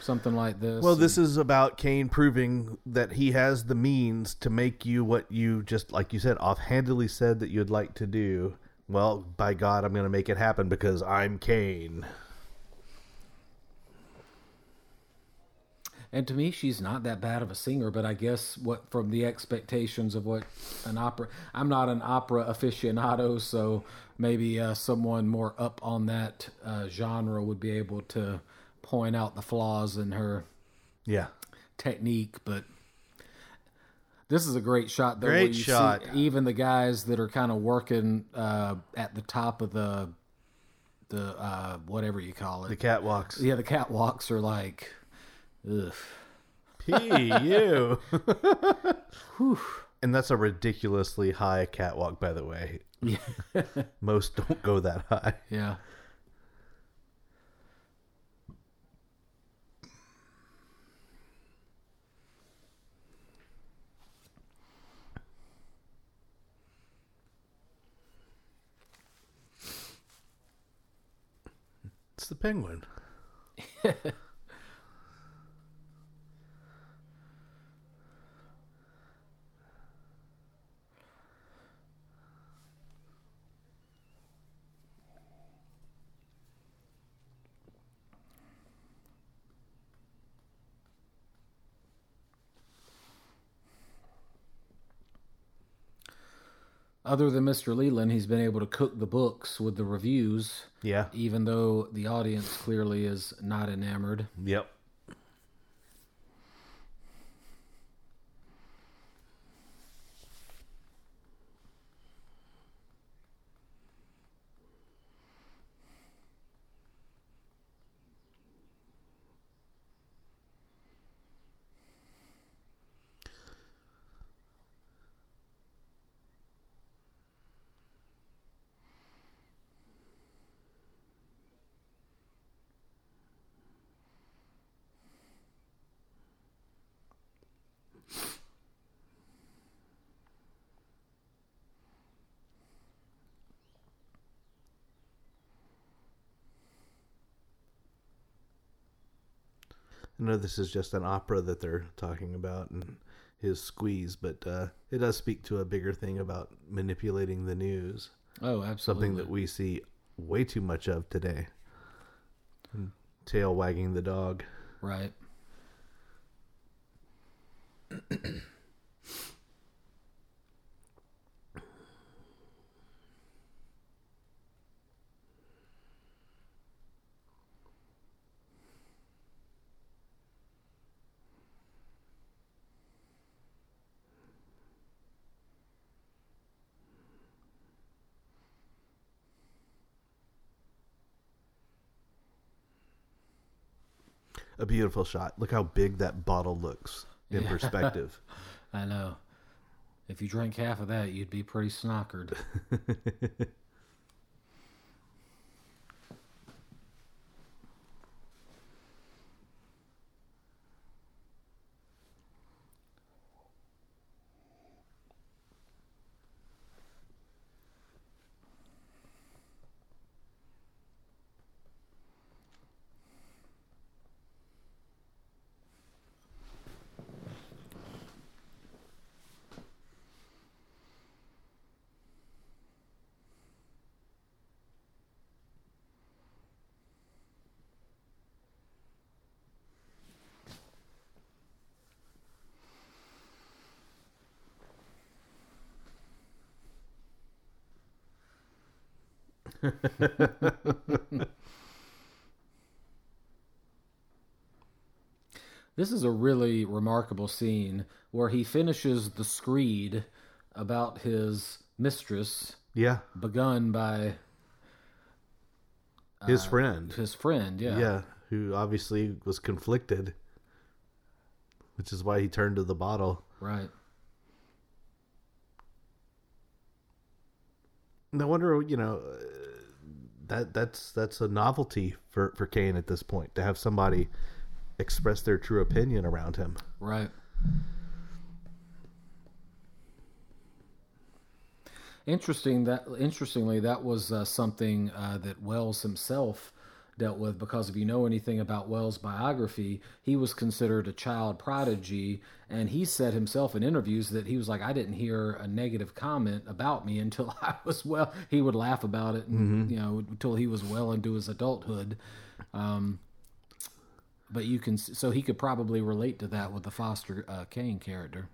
something like this. Well, this is about Kane proving that he has the means to make you what you just, like you said, offhandedly said that you'd like to do. Well, by God, I'm going to make it happen because I'm Kane. And to me, she's not that bad of a singer, but I guess what from the expectations of what an opera. I'm not an opera aficionado, so maybe uh, someone more up on that uh, genre would be able to point out the flaws in her Yeah. technique. But this is a great shot, though. Great you see shot. even the guys that are kind of working uh, at the top of the the uh, whatever you call it The catwalks. yeah, the catwalks are like, ugh. P.U. and that's a ridiculously high catwalk, by the way. Yeah. Most don't go that high. Yeah. It's the penguin. Other than Mr. Leland, he's been able to cook the books with the reviews, Yeah. even though the audience clearly is not enamored. Yep. I know this is just an opera that they're talking about and his squeeze, but uh, it does speak to a bigger thing about manipulating the news, Oh, absolutely. something that we see way too much of today. Tail wagging the dog. Right. A beautiful shot. Look how big that bottle looks in perspective. I know. If you drank half of that, you'd be pretty snockered. This is a really remarkable scene where he finishes the screed about his mistress, Yeah, begun by his friend. his friend. Yeah. Yeah, who obviously was conflicted, which is why he turned to the bottle. Right. No wonder, you know, uh, that that's that's a novelty for for Kane at this point to have somebody express their true opinion around him. Right. Interesting that interestingly that was uh, something uh, that Welles himself dealt with because if you know anything about Welles' biography, he was considered a child prodigy, and he said himself in interviews that he was like, I didn't hear a negative comment about me until I was well. He would laugh about it, and, you know, until he was well into his adulthood. Um, but you can, so he could probably relate to that with the Foster uh, Kane character.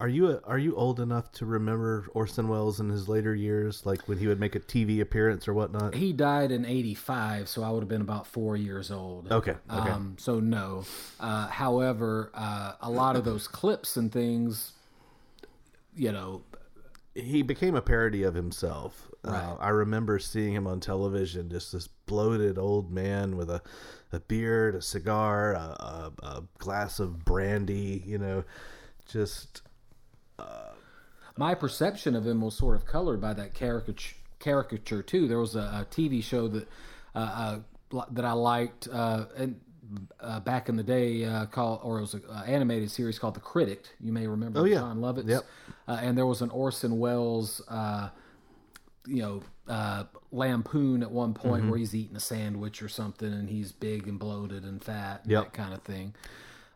Are you are you old enough to remember Orson Welles in his later years, like when he would make a TV appearance or whatnot? He died in '85, so I would have been about four years old. Okay, okay. Um, so no. Uh, however, uh, a lot of those clips and things, you know, he became a parody of himself. Uh, I remember seeing him on television, just this bloated old man with a, a beard, a cigar, a, a, a glass of brandy, you know, just my perception of him was sort of colored by that caricature. Caricature too. There was a, a TV show that uh, uh, that I liked, uh, and uh, back in the day, uh, called or it was an animated series called The Critic. You may remember Oh, yeah. Jon Lovitz. Yep. Uh, and there was an Orson Welles, uh, you know, uh, lampoon at one point Mm-hmm. where he's eating a sandwich or something, and he's big and bloated and fat, and Yep. that kind of thing.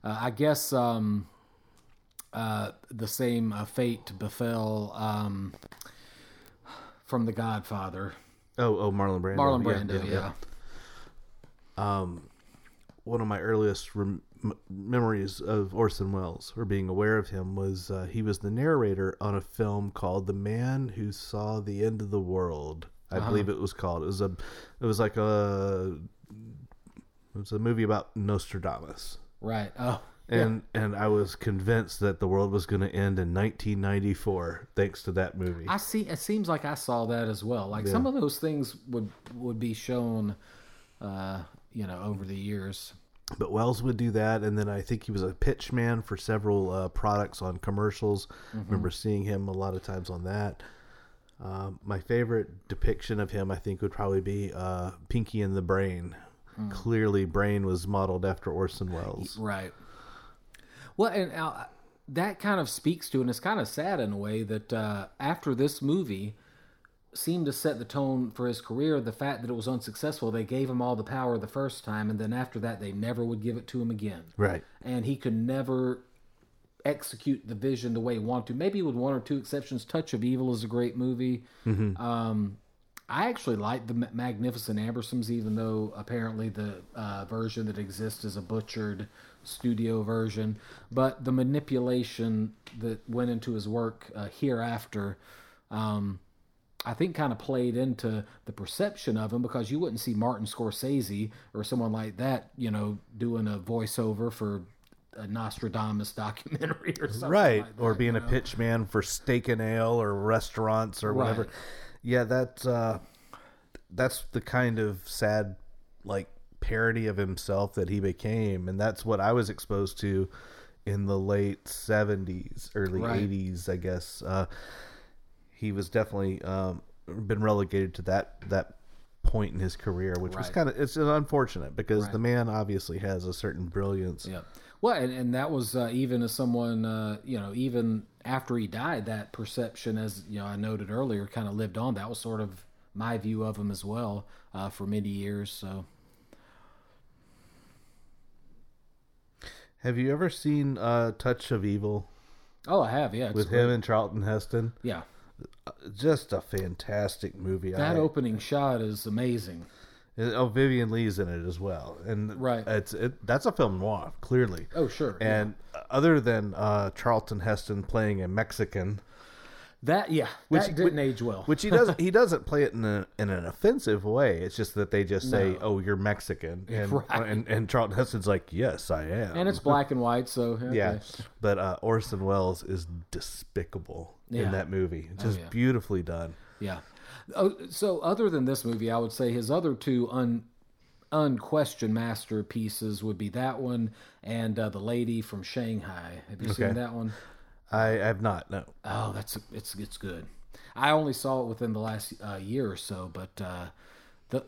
Uh, I guess um, uh, the same uh, fate befell um, from The Godfather. oh oh Marlon Brando. Marlon Yeah, Brando, yeah. yeah, yeah. One of my earliest rem- memories of Orson Welles or being aware of him was uh, he was the narrator on a film called The Man Who Saw the End of the World. I Uh-huh. believe it was called. It was a it was like a it was a movie about Nostradamus. Right. Oh, And and I was convinced that the world was going to end in 1994 thanks to that movie. I see. It seems like I saw that as well. Like some of those things would would be shown, uh, you know, over the years. but Welles would do that, and then I think he was a pitch man for several uh, products on commercials. Remember seeing him a lot of times on that. Um, my favorite depiction of him, I think, would probably be uh, Pinky and the Brain. Clearly, Brain was modeled after Orson Welles. Right. Well, and uh, that kind of speaks to, and it's kind of sad in a way that uh, after this movie seemed to set the tone for his career, the fact that it was unsuccessful, they gave him all the power the first time, and then after that, they never would give it to him again. Right. And he could never execute the vision the way he wanted to. Maybe with one or two exceptions. Touch of Evil is a great movie. Um, I actually like the Magnificent Ambersons, even though apparently the uh, version that exists is a butchered studio version. But the manipulation that went into his work uh, hereafter, um, I think, kind of played into the perception of him because you wouldn't see Martin Scorsese or someone like that, you know, doing a voiceover for a Nostradamus documentary or something. right like or being you a know? pitch man for steak and ale or restaurants or whatever Right. yeah that's uh that's the kind of sad like parody of himself that he became and that's what i was exposed to in the late 70s early Right. 80s i guess uh he was definitely um been relegated to that that point in his career which was kind of it's unfortunate because Right. the man obviously has a certain brilliance Yeah. Well, and, and that was uh, even as someone, uh, you know, even after he died, that perception, as you know, I noted earlier, kind of lived on. That was sort of my view of him as well uh, for many years. So, have you ever seen uh touch of evil oh, I have, yeah, with great. him and Charlton Heston. Yeah, Just a fantastic movie. that I, opening shot is amazing. oh, Vivien Leigh's in it as well, and Right. it's it, that's a film noir clearly. Oh, sure. yeah. And other than uh, Charlton Heston playing a Mexican, that, yeah, Which- that didn't age well. which he doesn't he doesn't play it in a, in an offensive way. It's just that they just say, No. "Oh, you're Mexican," and Right. and, and Charlton Heston's like, "Yes, I am." and it's black and white, so okay. yeah, but uh, Orson Welles is despicable Yeah. in that movie. Just yeah. beautifully done. Yeah. Oh, so other than this movie, I would say his other two un unquestioned masterpieces would be that one and uh, the lady from Shanghai. Have you Okay. seen that one? I have not. No. Oh, that's it's it's good. I only saw it within the last uh, year or so, but uh, the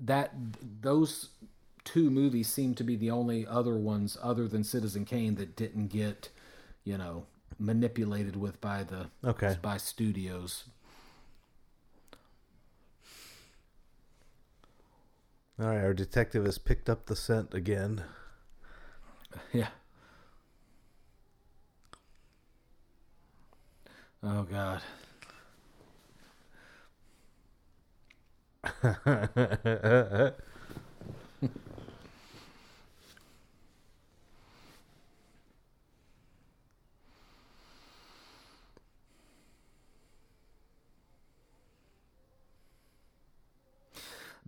that those two movies seem to be the only other ones other than Citizen Kane that didn't get you know manipulated with by the Okay. by studios. All right, our detective has picked up the scent again. Yeah. Oh God.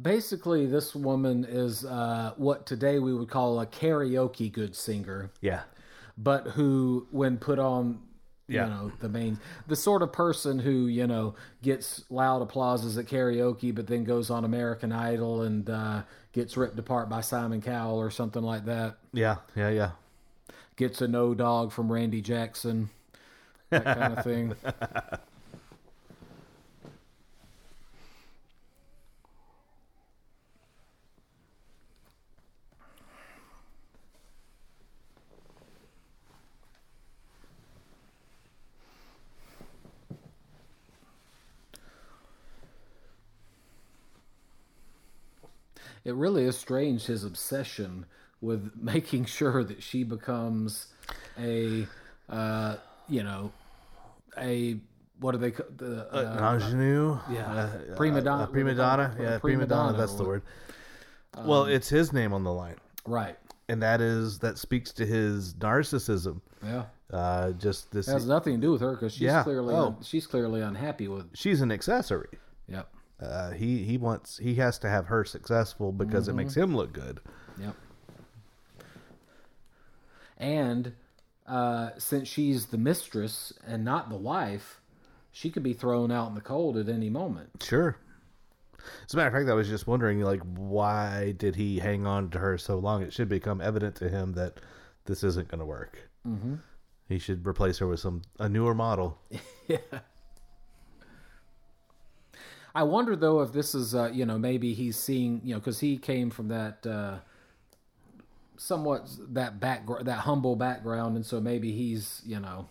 Basically, this woman is uh, what today we would call a karaoke good singer Yeah. but who, when put on, Yeah. you know, the main, the sort of person who, you know, gets loud applauses at karaoke, but then goes on American Idol and uh, gets ripped apart by Simon Cowell or something like that. Yeah. Yeah. Yeah. Gets a no dog from Randy Jackson, that kind of thing. It really is strange his obsession with making sure that she becomes a, uh, you know, a what do they call the uh, An ingenue. yeah, Uh, prima uh, donna- prima what do they call donna. Yeah, prima donna. That's the or- word. well, it's his name on the line, right? and that is that speaks to his narcissism. Yeah, Uh, just this. it has nothing to do with her because she's Yeah. clearly Oh. she's clearly unhappy with. she's an accessory. Yep, Uh, he he wants he has to have her successful because it makes Mm-hmm. him look good. yep. And uh, since she's the mistress and not the wife, she could be thrown out in the cold at any moment. Sure. As a matter of fact, I was just wondering, like, why did he hang on to her so long? It should become evident to him that this isn't going to work. Mm-hmm. He should replace her with some a newer model. Yeah. I wonder though if this is uh, you know maybe he's seeing you know because he came from that uh, somewhat that background that humble background and so maybe he's you know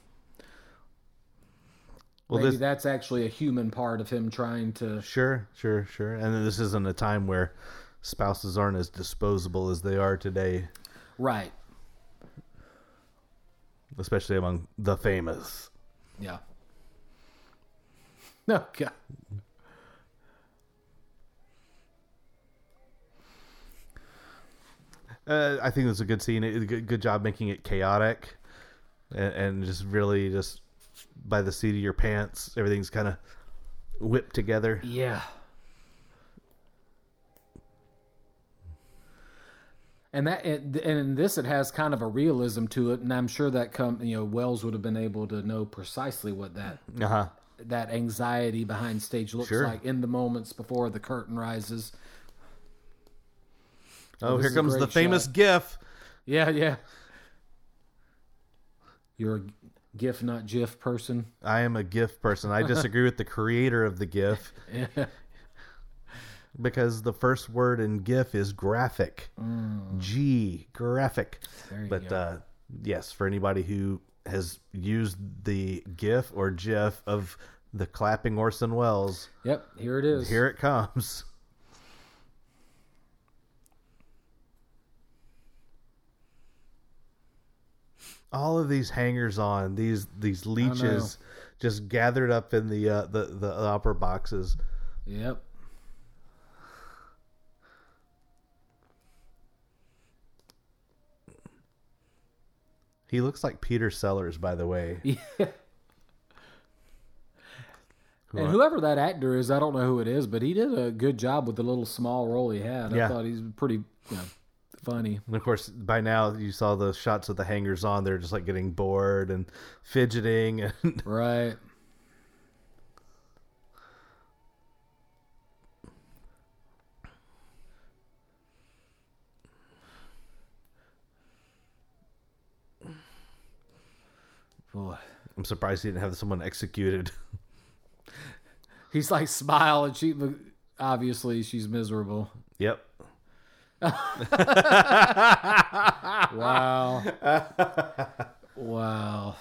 Well, maybe this that's actually a human part of him trying to sure, sure, sure. And this isn't a time where spouses aren't as disposable as they are today, right especially among the famous. yeah no god Uh, I think it was a good scene. It, good, good job making it chaotic, and, and just really just by the seat of your pants, everything's kind of whipped together. Yeah. And that and in this it has kind of a realism to it, and I'm sure that come you know Welles would have been able to know precisely what that Uh huh. that anxiety behind stage looks Sure. like in the moments before the curtain rises. Oh, here comes the famous shot. GIF. Yeah, yeah. You're a GIF, not GIF person. I am a GIF person. I disagree with the creator of the GIF Yeah. because the first word in GIF is graphic. G graphic. Mm. There you But uh, yes, for anybody who has used the GIF or GIF of the clapping Orson Welles, Yep, here it is. here it comes. All of these hangers on, these these leeches, just gathered up in the uh, the the upper boxes. Yep. He looks like Peter Sellers, by the way. Yeah. And whoever that actor is, I don't know who it is, but he did a good job with the little small role he had. I Yeah. thought he's pretty you know, funny. And of course, by now you saw the shots of the hangers on. They're just like getting bored and fidgeting, and Right. Boy. I'm surprised he didn't have someone executed. He's like smile and she obviously she's miserable. yep. Wow. wow.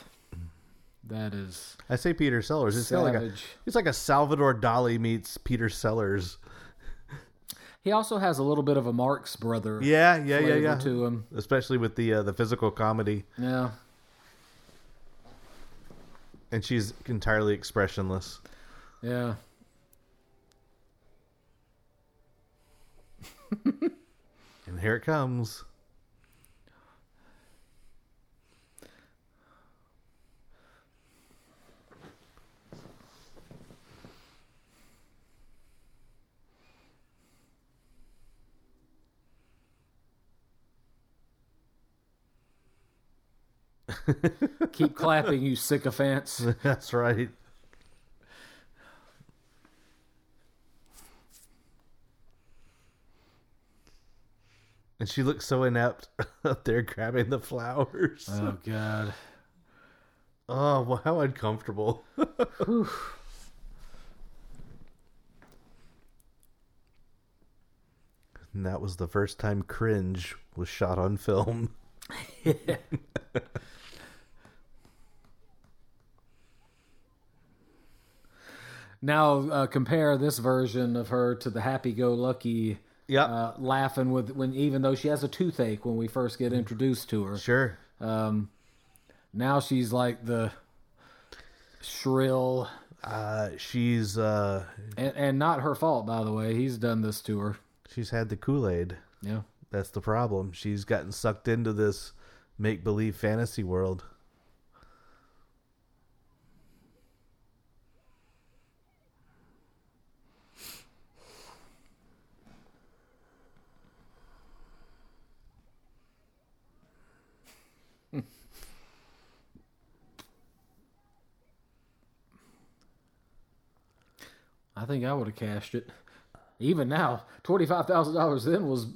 That is I say Peter Sellers. It's like a, it's like a Salvador Dali meets Peter Sellers. He also has a little bit of a Marx brother Yeah, yeah, yeah, yeah. to him. Especially with the uh, the physical comedy, Yeah. and she's entirely expressionless. Yeah. And here it comes. Keep clapping, you sycophants. That's right. And she looks so inept up there grabbing the flowers. Oh God. Oh, well, how uncomfortable. and that was the first time cringe was shot on film. Now uh, compare this version of her to the happy-go-lucky, Yep. uh, laughing with when even though she has a toothache when we first get introduced to her. sure. Um, now she's like the shrill, Uh, she's uh, and, and not her fault, by the way. He's done this to her. she's had the Kool Aid. Yeah. That's the problem. She's gotten sucked into this make believe fantasy world. I think I would have cashed it. Even now, twenty five thousand dollars then was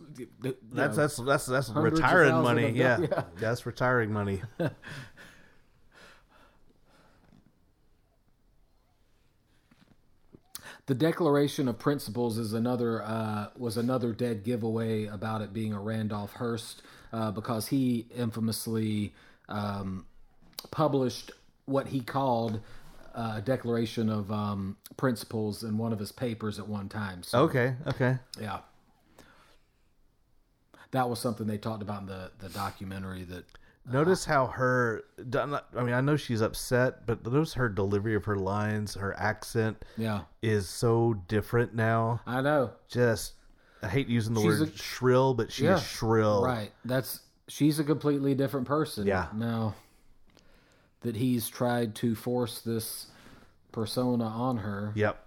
That's know, that's that's that's retiring money. Yeah. yeah. that's retiring money. the Declaration of Principles is another uh, was another dead giveaway about it being a Randolph Hearst uh, because he infamously um, published what he called uh, a Declaration of um, Principles in one of his papers at one time. So, Okay, okay. yeah, that was something they talked about in the the documentary. That Notice how her. I mean, I know she's upset, but notice her delivery of her lines, her accent yeah, is so different now. I know. Just I hate using the She's word a- shrill, but she Yeah, shrill. Right. That's she's a completely different person. Yeah. Now that he's tried to force this persona on her Yep.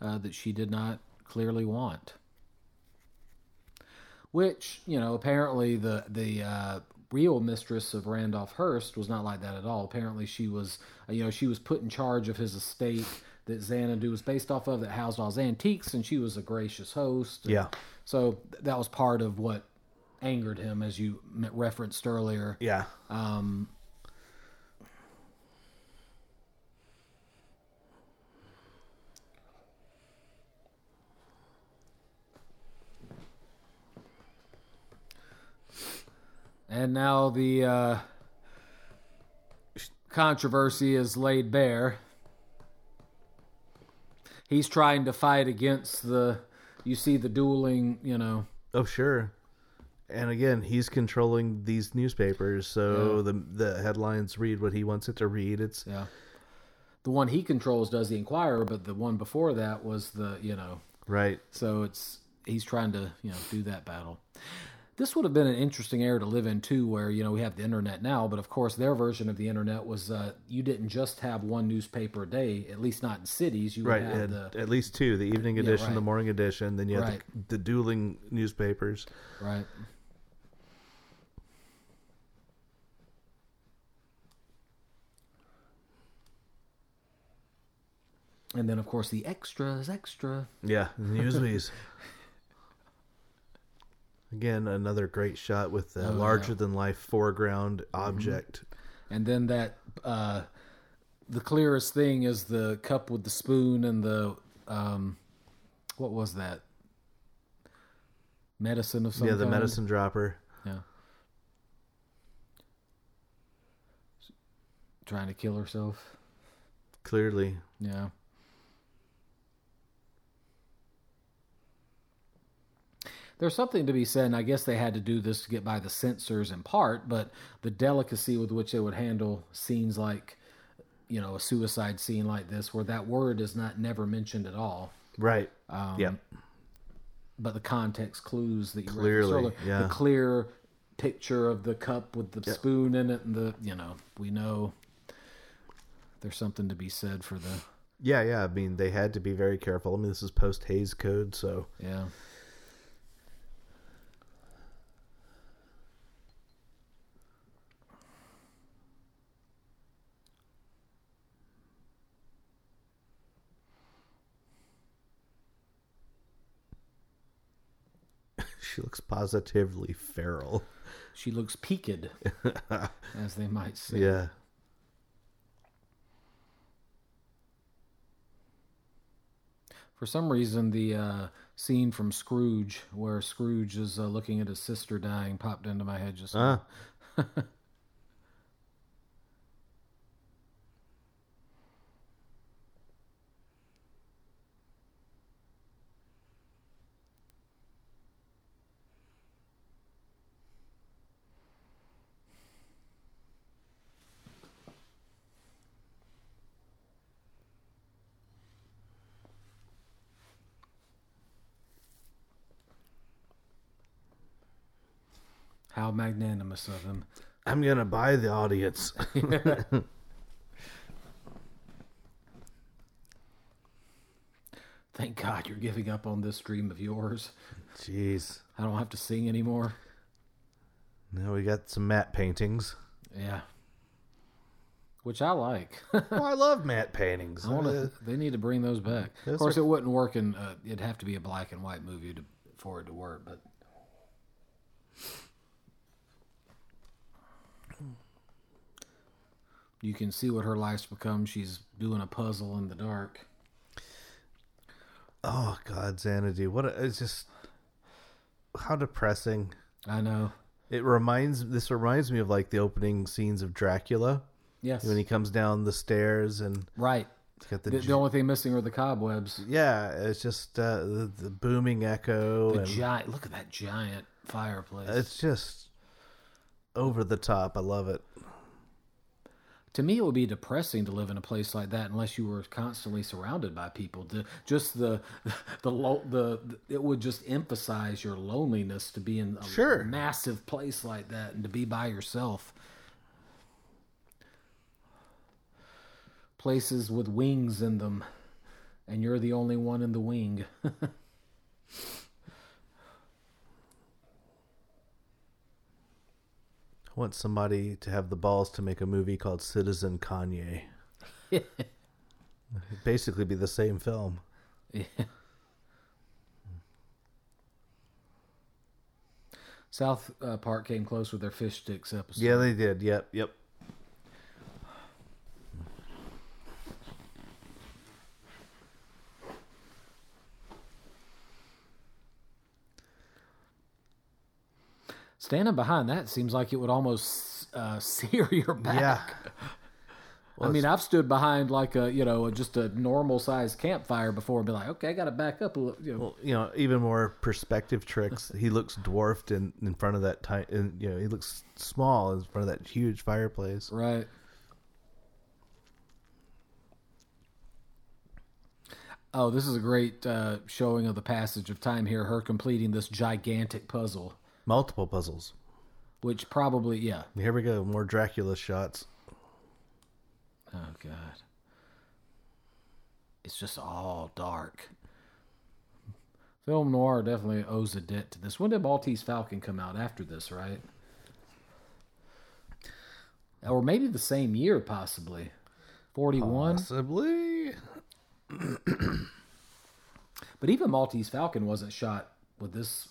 uh, that she did not clearly want. Which you know, apparently the the uh, real mistress of Randolph Hearst was not like that at all. Apparently, she was uh, you know she was put in charge of his estate that Xanadu was based off of that housed all his antiques, and she was a gracious host. And Yeah. So that was part of what angered him, as you referenced earlier. Yeah. Um, and now the uh, controversy is laid bare. He's trying to fight against the. You see the dueling, you know. Oh, sure. And again, he's controlling these newspapers, so the the headlines read what he wants it to read. It's Yeah. The one he controls does the Inquirer, but the one before that was the, you know, right. so it's he's trying to, you know, do that battle. This would have been an interesting era to live in too, where you know we have the internet now, but of course their version of the internet was uh, you didn't just have one newspaper a day, at least not in cities. You Right. At, the at least two: the evening edition, the right. morning edition. Then you had Right. the, the dueling newspapers. right. And then of course the extras, extra. Yeah, Newswees. Again, another great shot with the Oh, yeah. larger than life foreground object. And then that uh, the clearest thing is the cup with the spoon and the um, what was that? Medicine of some yeah, the kind? medicine dropper. Yeah. Trying to kill herself. Clearly, Yeah. There's something to be said, and I guess they had to do this to get by the censors in part, but the delicacy with which they would handle scenes like, you know, a suicide scene like this, where that word is not never mentioned at all, right. Um, yeah, but the context clues that you Clearly, earlier, yeah. the clear picture of the cup with the spoon in it, and the you know, we know there's something to be said for the yeah, yeah. I mean, they had to be very careful. I mean, this is post Hays Code, so yeah. She looks positively feral. She looks peaked, as they might say. Yeah, For some reason, the uh, scene from Scrooge, where Scrooge is uh, looking at his sister dying, popped into my head just now. ah, How magnanimous of him. I'm gonna buy the audience. Thank God you're giving up on this dream of yours. Jeez. I don't have to sing anymore. Now we got some matte paintings. Yeah. Which I like. oh, I love matte paintings. I wanna, Uh, they need to bring those back. those of course, are- it wouldn't work in. Uh, it'd have to be a black and white movie to, for it to work. But you can see what her life's become. She's doing a puzzle in the dark. oh God, Xanadu. What? A, it's just how depressing. I know. It reminds. This reminds me of like the opening scenes of Dracula Yes. when he comes down the stairs and right. got the. The, the only thing missing are the cobwebs. yeah, it's just uh, the, the booming echo. The and giant. Look at that giant fireplace. it's just over the top. I love it. To me it would be depressing to live in a place like that unless you were constantly surrounded by people. To, just the the lo- the the- it would just emphasize your loneliness to be in a Sure. massive place like that and to be by yourself. Places with wings in them, and you're the only one in the wing. want somebody to have the balls to make a movie called Citizen Kanye. It'd basically be the same film. South uh, Park came close with their fish sticks episode. Yeah, they did. Yep, yep. Standing behind that seems like it would almost uh, sear your back. Yeah. I mean, I've stood behind like a you know just a normal sized campfire before and be like, okay, I got to back up a little. You know, Well, you know, even more perspective tricks. He looks dwarfed in, in front of that tight. You know, he looks small in front of that huge fireplace. right. Oh, this is a great uh, showing of the passage of time here. Her completing this gigantic puzzle, Multiple puzzles. which probably yeah. Here we go. More Dracula shots. Oh god. It's just all dark. Film noir definitely owes a debt to this. When did Maltese Falcon come out after this, right? Or maybe the same year, possibly. 41. Possibly. But even Maltese Falcon wasn't shot with this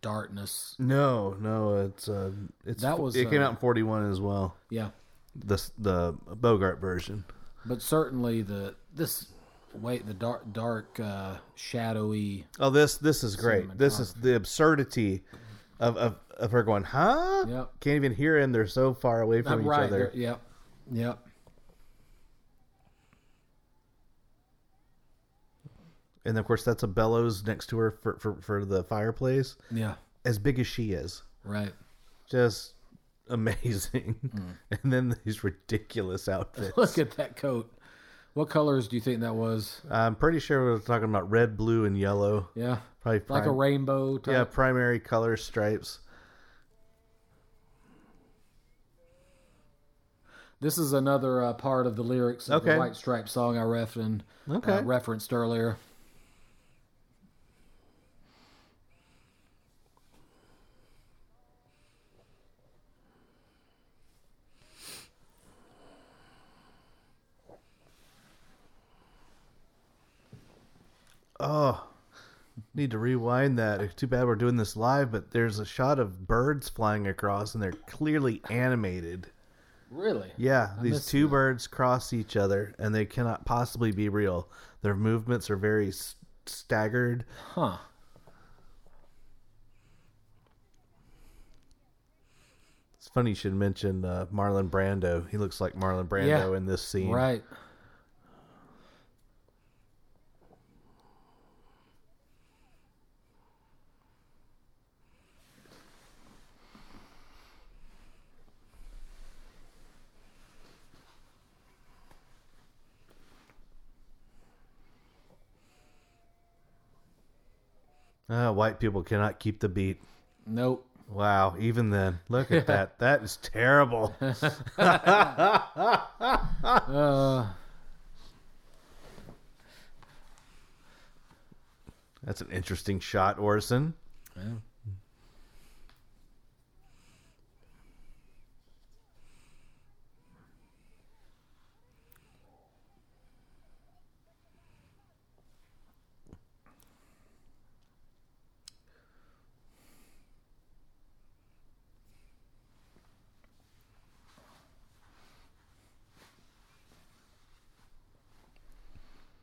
darkness. No, no. It's uh, it's That was, it came uh, out in forty one as well. Yeah. The the Bogart version. But certainly the this wait the dark dark uh shadowy Oh, this this is great. This is the absurdity of of, of her going, huh? Yep. Can't even hear him. They're so far away from I'm each right other. Yep. Yep. And of course, that's a bellows next to her for, for, for the fireplace, Yeah. as big as she is. Right. Just amazing. Hmm. And then these ridiculous outfits. Look at that coat. What colors do you think that was? I'm pretty sure we are talking about red, blue, and yellow. Yeah. Probably Like a rainbow type. yeah, primary color stripes. This is another uh, part of the lyrics of Okay. the White Stripe song I referenced, Okay. uh, referenced earlier. Oh, need to rewind that. Too bad we're doing this live, but there's a shot of birds flying across, and they're clearly animated. Really? Yeah, these two that. birds cross each other, and they cannot possibly be real. Their movements are very staggered. Huh. It's funny you should mention uh, Marlon Brando. He looks like Marlon Brando Yeah. in this scene. Right. Ah, white people cannot keep the beat. Nope. Wow, even then, look at that. That is terrible. Uh, That's an interesting shot, Orson. yeah.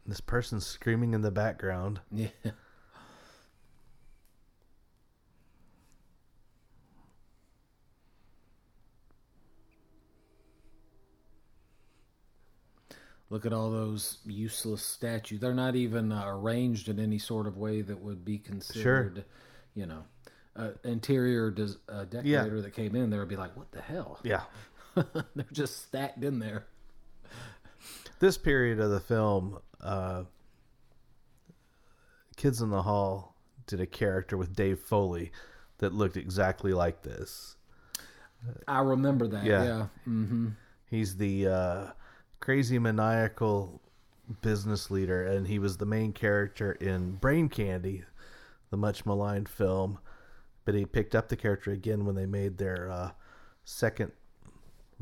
This person's screaming in the background. Yeah. Look at all those useless statues. They're not even uh, arranged in any sort of way that would be considered, sure. you know, uh, interior des- uh, decorator that came in there would be like, "What the hell?" Yeah. They're just stacked in there. This period of the film, uh, Kids in the Hall did a character with Dave Foley that looked exactly like this. I remember that. Yeah. Yeah. Mm-hmm. He's the uh, crazy maniacal business leader, and he was the main character in Brain Candy, the much maligned film. But he picked up the character again when they made their uh, second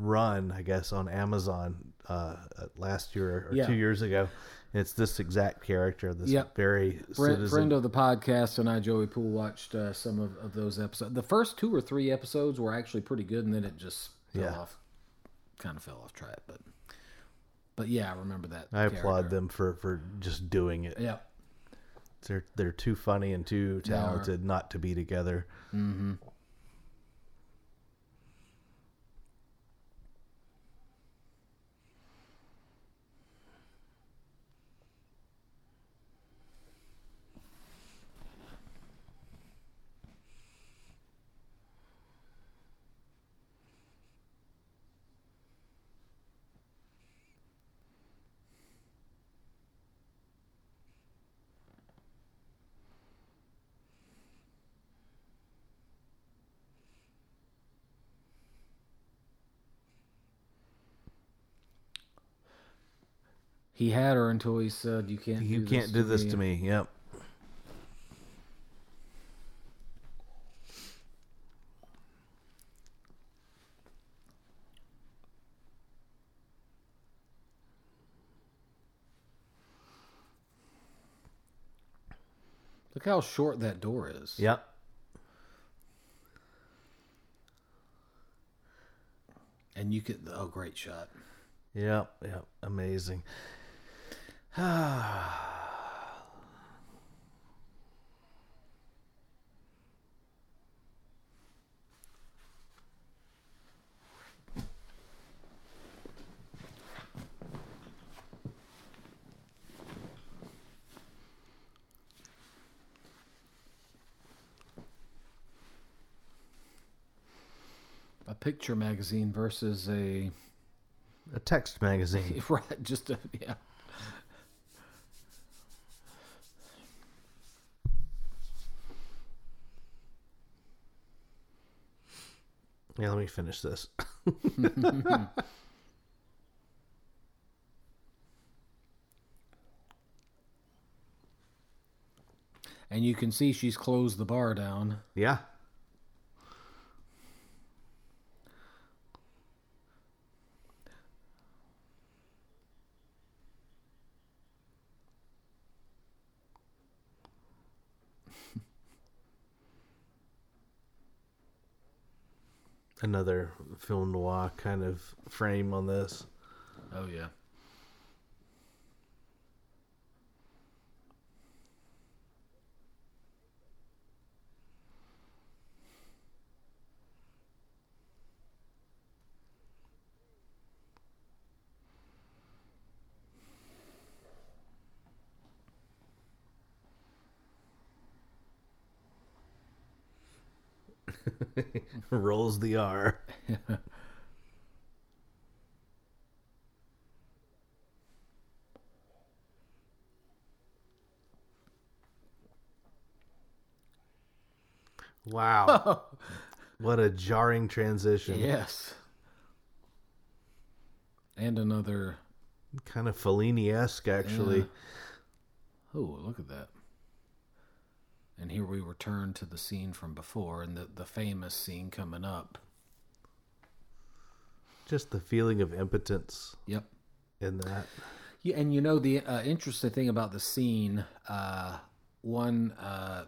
run, I guess, on Amazon uh, last year or Yeah. two years ago. And it's this exact character, this Yep. very Friend, friend of the podcast and I, Joey Poole, watched uh, some of, of those episodes. The first two or three episodes were actually pretty good, and then it just fell Yeah. off, kind of fell off track. But, but yeah, I remember that. I applaud them for, for just doing it. Yeah. They're they're too funny and too They talented not to be together. Mm-hmm. He had her until he said, "You can't. You do can't this do to this me." to me. Yep. Look how short that door is. Yep. And you could. Oh, great shot. Yep. Yep. Amazing. A picture magazine versus a A text magazine. right. Just a yeah. Yeah, let me finish this. And you can see she's closed the bar down. Yeah. Another film noir kind of frame on this. Oh yeah. Rolls the R. Wow. what a jarring transition. Yes. And another. Kind of Fellini esque, actually. Yeah. Oh, look at that. And here we return to the scene from before, and the the famous scene coming up. Just the feeling of impotence Yep. in that. Yeah, and you know the uh, interesting thing about the scene, uh, one uh,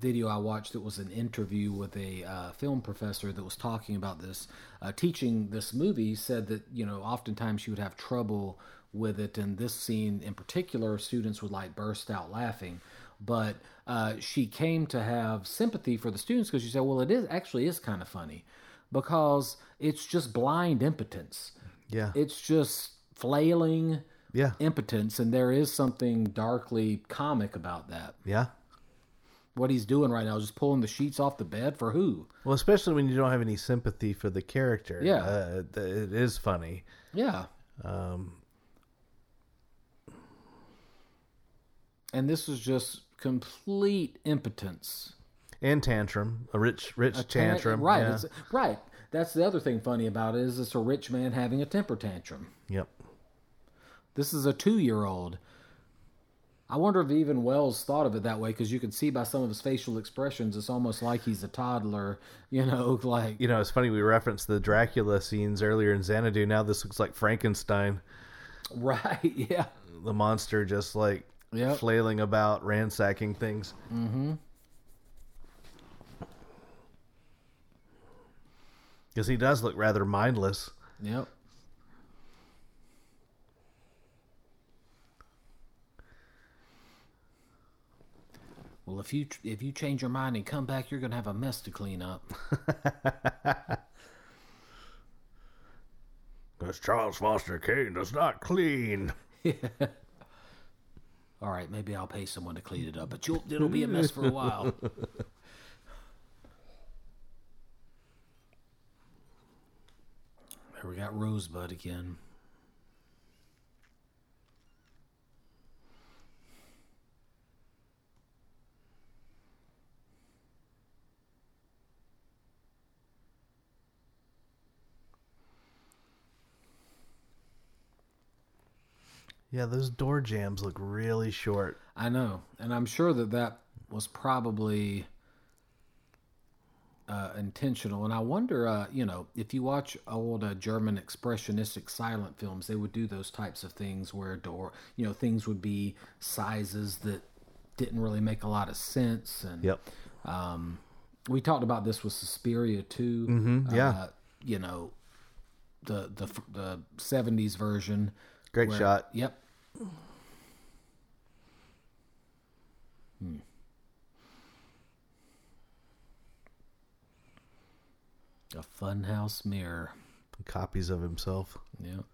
video I watched that was an interview with a uh, film professor that was talking about this, uh, teaching this movie, said that you know oftentimes she would have trouble with it, and this scene in particular, students would like burst out laughing. But uh, she came to have sympathy for the students because she said, "Well, it is actually is kind of funny because it's just blind impotence. Yeah. It's just flailing." yeah. impotence, and there is something darkly comic about that. Yeah. What he's doing right now is just pulling the sheets off the bed for who? Well, especially when you don't have any sympathy for the character. Yeah. Uh, it is funny. Yeah, Um, And this was just complete impotence. And tantrum, a rich, rich Tan- tantrum. right? yeah. Right. That's the other thing funny about it is it's a rich man having a temper tantrum. Yep. This is a two-year-old. I wonder if even Welles thought of it that way because you can see by some of his facial expressions, it's almost like he's a toddler. You know, like You know, it's funny we referenced the Dracula scenes earlier in Xanadu. Now this looks like Frankenstein, right? Yeah. the monster just like Yep. flailing about, ransacking things. Mm-hmm. Because he does look rather mindless. Yep. Well, if you if you change your mind and come back, you're gonna have a mess to clean up. Because Charles Foster Kane does not clean. All right, maybe I'll pay someone to clean it up, but you'll, it'll be a mess for a while. There we got Rosebud again. Yeah, those door jambs look really short. I know, and I'm sure that that was probably uh, intentional. And I wonder, uh, you know, if you watch old uh, German expressionistic silent films, they would do those types of things where door, you know, things would be sizes that didn't really make a lot of sense. And Yep. um, we talked about this with Suspiria too. Mhm, yeah. Uh, you know, the the the '70s version. Great where- shot. Yep. Hmm. A funhouse mirror. Copies of himself. Yep.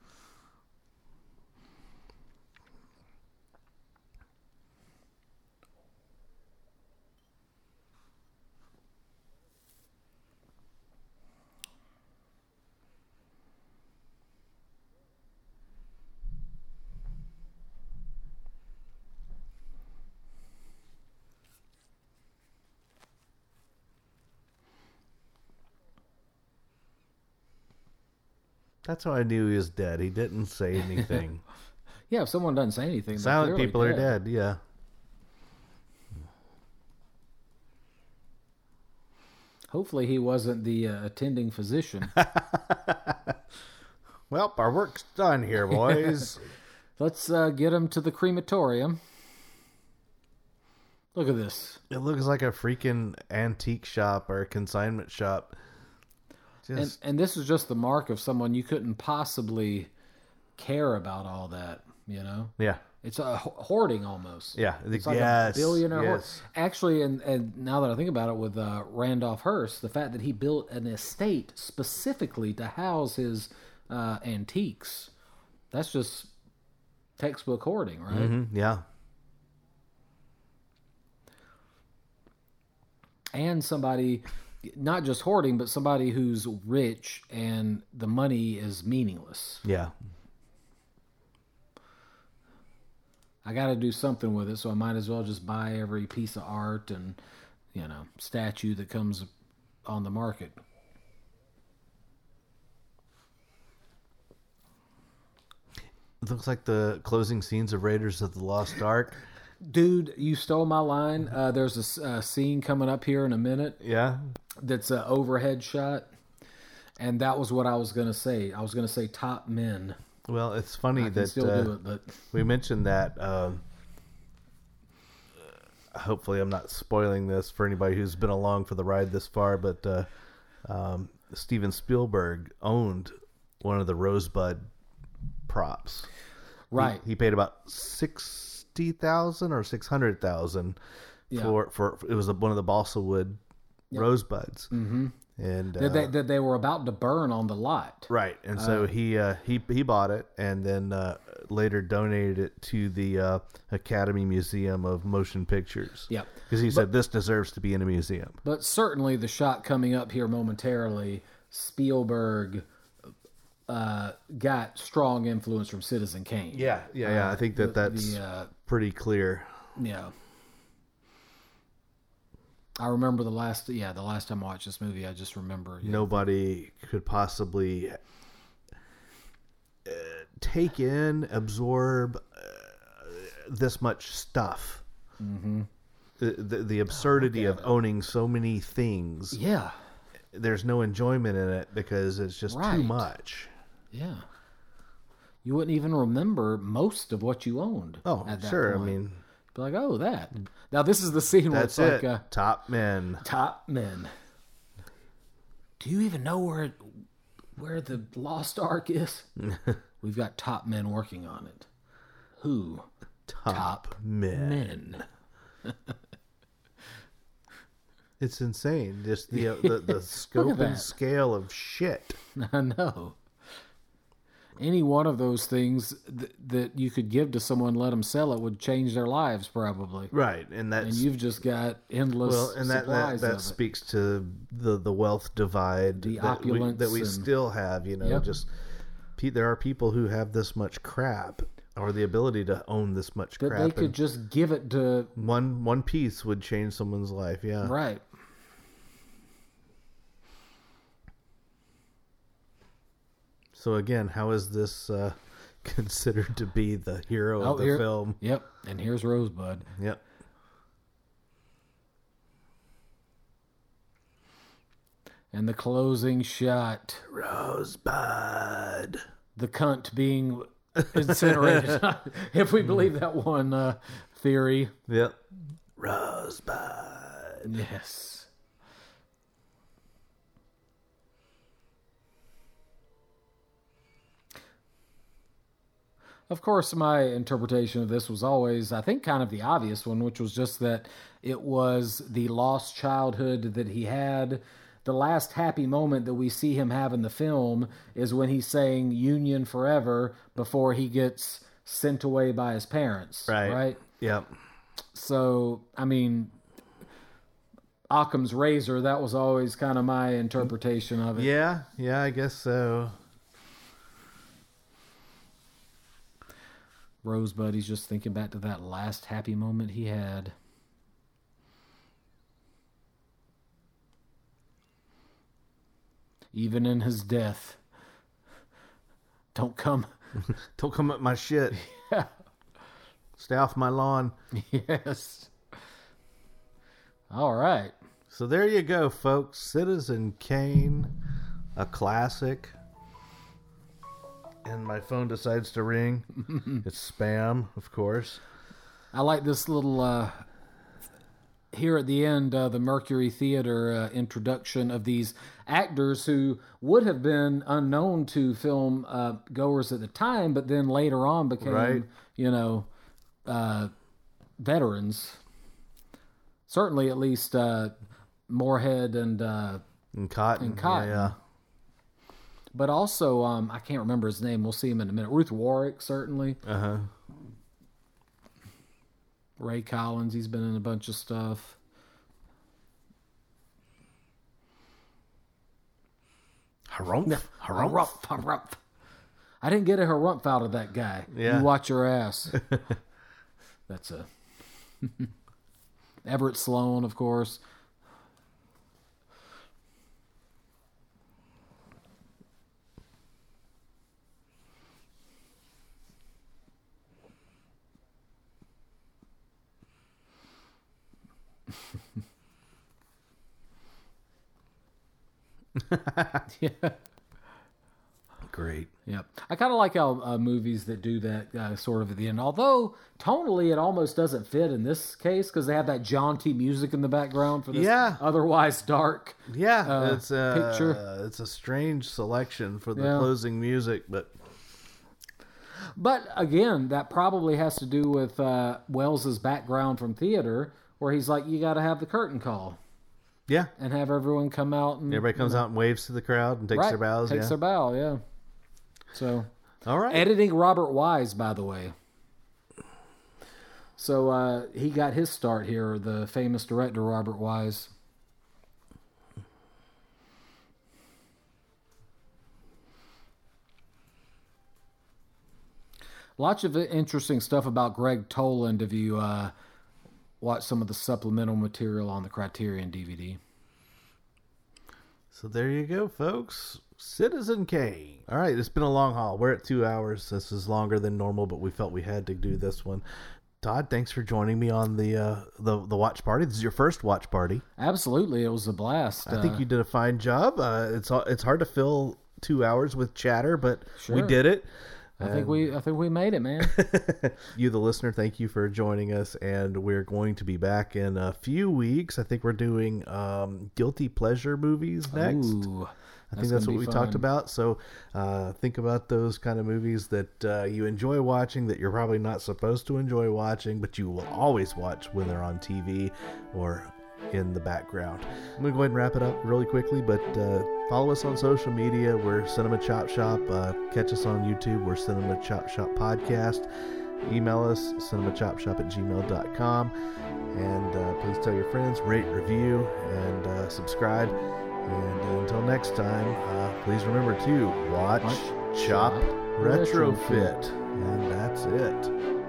That's how I knew he was dead. He didn't say anything. Yeah, if someone doesn't say anything, Silent people are dead. Yeah. Hopefully, he wasn't the uh, attending physician. Well, our work's done here, boys. Let's uh, get him to the crematorium. Look at this. it looks like a freaking antique shop or a consignment shop. And, Just and this is just the mark of someone you couldn't possibly care about all that, you know? yeah, It's a hoarding almost. yeah, It's like yes, a billionaire. yes. Actually, and, and now that I think about it, with uh, Randolph Hearst, the fact that he built an estate specifically to house his uh, antiques, that's just textbook hoarding, right? Mhm, yeah, And somebody, not just hoarding, but somebody who's rich and the money is meaningless. yeah. I got to do something with it, so I might as well just buy every piece of art and, you know, statue that comes on the market. It looks like the closing scenes of Raiders of the Lost Ark. Dude, you stole my line. Uh, there's a scene coming up here in a minute Yeah, that's an overhead shot, and that was what I was gonna say. I was gonna say top men. well, it's funny I that still uh, do it, but we mentioned that. Um, hopefully, I'm not spoiling this for anybody who's been along for the ride this far. But uh, um, Steven Spielberg owned one of the Rosebud props. Right. He, paid about sixty thousand or six hundred thousand Yeah. for for it was one of the balsa wood rosebuds, mm-hmm. and uh, that, they, that they were about to burn on the lot. Right, and so he uh, he he bought it and then uh, later donated it to the uh, Academy Museum of Motion Pictures. Yep. because he said this deserves to be in a museum. But certainly the shot coming up here momentarily, Spielberg uh, got strong influence from Citizen Kane. Yeah, yeah, yeah. I think that the- that's the, uh, pretty clear. yeah. I remember the last, yeah, the last time I watched this movie, I just remember. Yeah. Nobody could possibly uh, take in, absorb uh, this much stuff. Mm-hmm. The, the, the absurdity of owning so many things. Yeah, There's no enjoyment in it because it's just too much. yeah. You wouldn't even remember most of what you owned. Oh, at that sure. point. I mean, Be like, oh, that. Now this is the scene where it's like it. uh, Top men. top men. Do you even know where it, where the lost ark is? We've got top men working on it. Who? Top, men. Men. It's insane. Just the uh, the, the scope and that. scale of shit. I know. Any one of those things th- that you could give to someone, let them sell it, would change their lives probably. Right, and that And you've just got endless well, and that that, that of it. speaks to the the wealth divide The that, we, opulence that we and- still have. You know, Yep. just there are people who have this much crap or the ability to own this much that crap. they could just give it to one one piece would change someone's life. Yeah, right. So again, how is this uh, considered to be the hero Oh, of the here- film? Yep. And here's Rosebud. Yep. And the closing shot. Rosebud. the cunt being incinerated. if we believe that one uh, theory. Yep. Rosebud. Yes. Of course, my interpretation of this was always, I think, kind of the obvious one, which was just that it was the lost childhood that he had. The last happy moment that we see him have in the film is when he's saying Union Forever before he gets sent away by his parents. Right. Right. Yep. So, I mean, Occam's razor, that was always kind of my interpretation of it. Yeah. Yeah. I guess so. Rosebud, he's just thinking back to that last happy moment he had. Even in his death. Don't come. Don't come at my shit. Yeah. Stay off my lawn. yes. All right. So there you go, folks. Citizen Kane, a classic. And my phone decides to ring. it's spam, of course. I like this little uh, here at the end, uh, the Mercury Theater uh, introduction of these actors who would have been unknown to film uh, goers at the time, but then later on became, Right. you know, uh, veterans. Certainly, at least uh, Moorehead and, uh, And Cotten. And Cotten. Yeah, but also um, I can't remember his name. We'll see him in a minute. Ruth Warrick, certainly. Uh huh. Ray Collins, he's been in a bunch of stuff. Harumph. Harumph. Harumph, harumph. I didn't get a harumph out of that guy. Yeah. You watch your ass. That's a Everett Sloane, of course. Yeah. Great. Yep. I kind of like how uh, movies that do that uh, sort of at the end. Although tonally, it almost doesn't fit in this case because they have that jaunty music in the background for this Yeah. otherwise dark. Yeah, Uh, it's a picture. it's a strange selection for the Yeah. closing music, but But again, that probably has to do with uh, Welles's background from theater, where he's like, you got to have the curtain call yeah, and have everyone come out and everybody comes out and waves to the crowd and takes right, their bows. takes yeah. their bow. Yeah. So All right. editing Robert Wise, by the way. So uh, he got his start here, the famous director Robert Wise. Lots of interesting stuff about Gregg Toland. If you uh, watch some of the supplemental material on the Criterion DVD. So there you go, folks. Citizen Kane. All right, it's been a long haul. We're at two hours. This is longer than normal, but we felt we had to do this one. Todd, thanks for joining me on the uh, the the watch party. This is your first watch party. Absolutely, it was a blast. I think Uh, you did a fine job. Uh, it's it's hard to fill two hours with chatter, but we did it. I think we I think we made it, man. you, the listener, thank you for joining us, and we're going to be back in a few weeks. I think we're doing um, guilty pleasure movies next. Ooh, I think that's what we be talked about. So uh, think about those kind of movies that uh, you enjoy watching that you're probably not supposed to enjoy watching, but you will always watch when they're on TV or in the background. I'm going to go ahead and wrap it up really quickly, but uh, follow us on social media. We're Cinema Chop Shop. Uh, catch us on YouTube. We're Cinema Chop Shop Podcast. Email us, cinemachopshop at gmail.com. And uh, please tell your friends, rate, review, and uh, subscribe. And until next time, uh, please remember to watch, Watch, chop, chop, retrofit. retrofit. And that's it.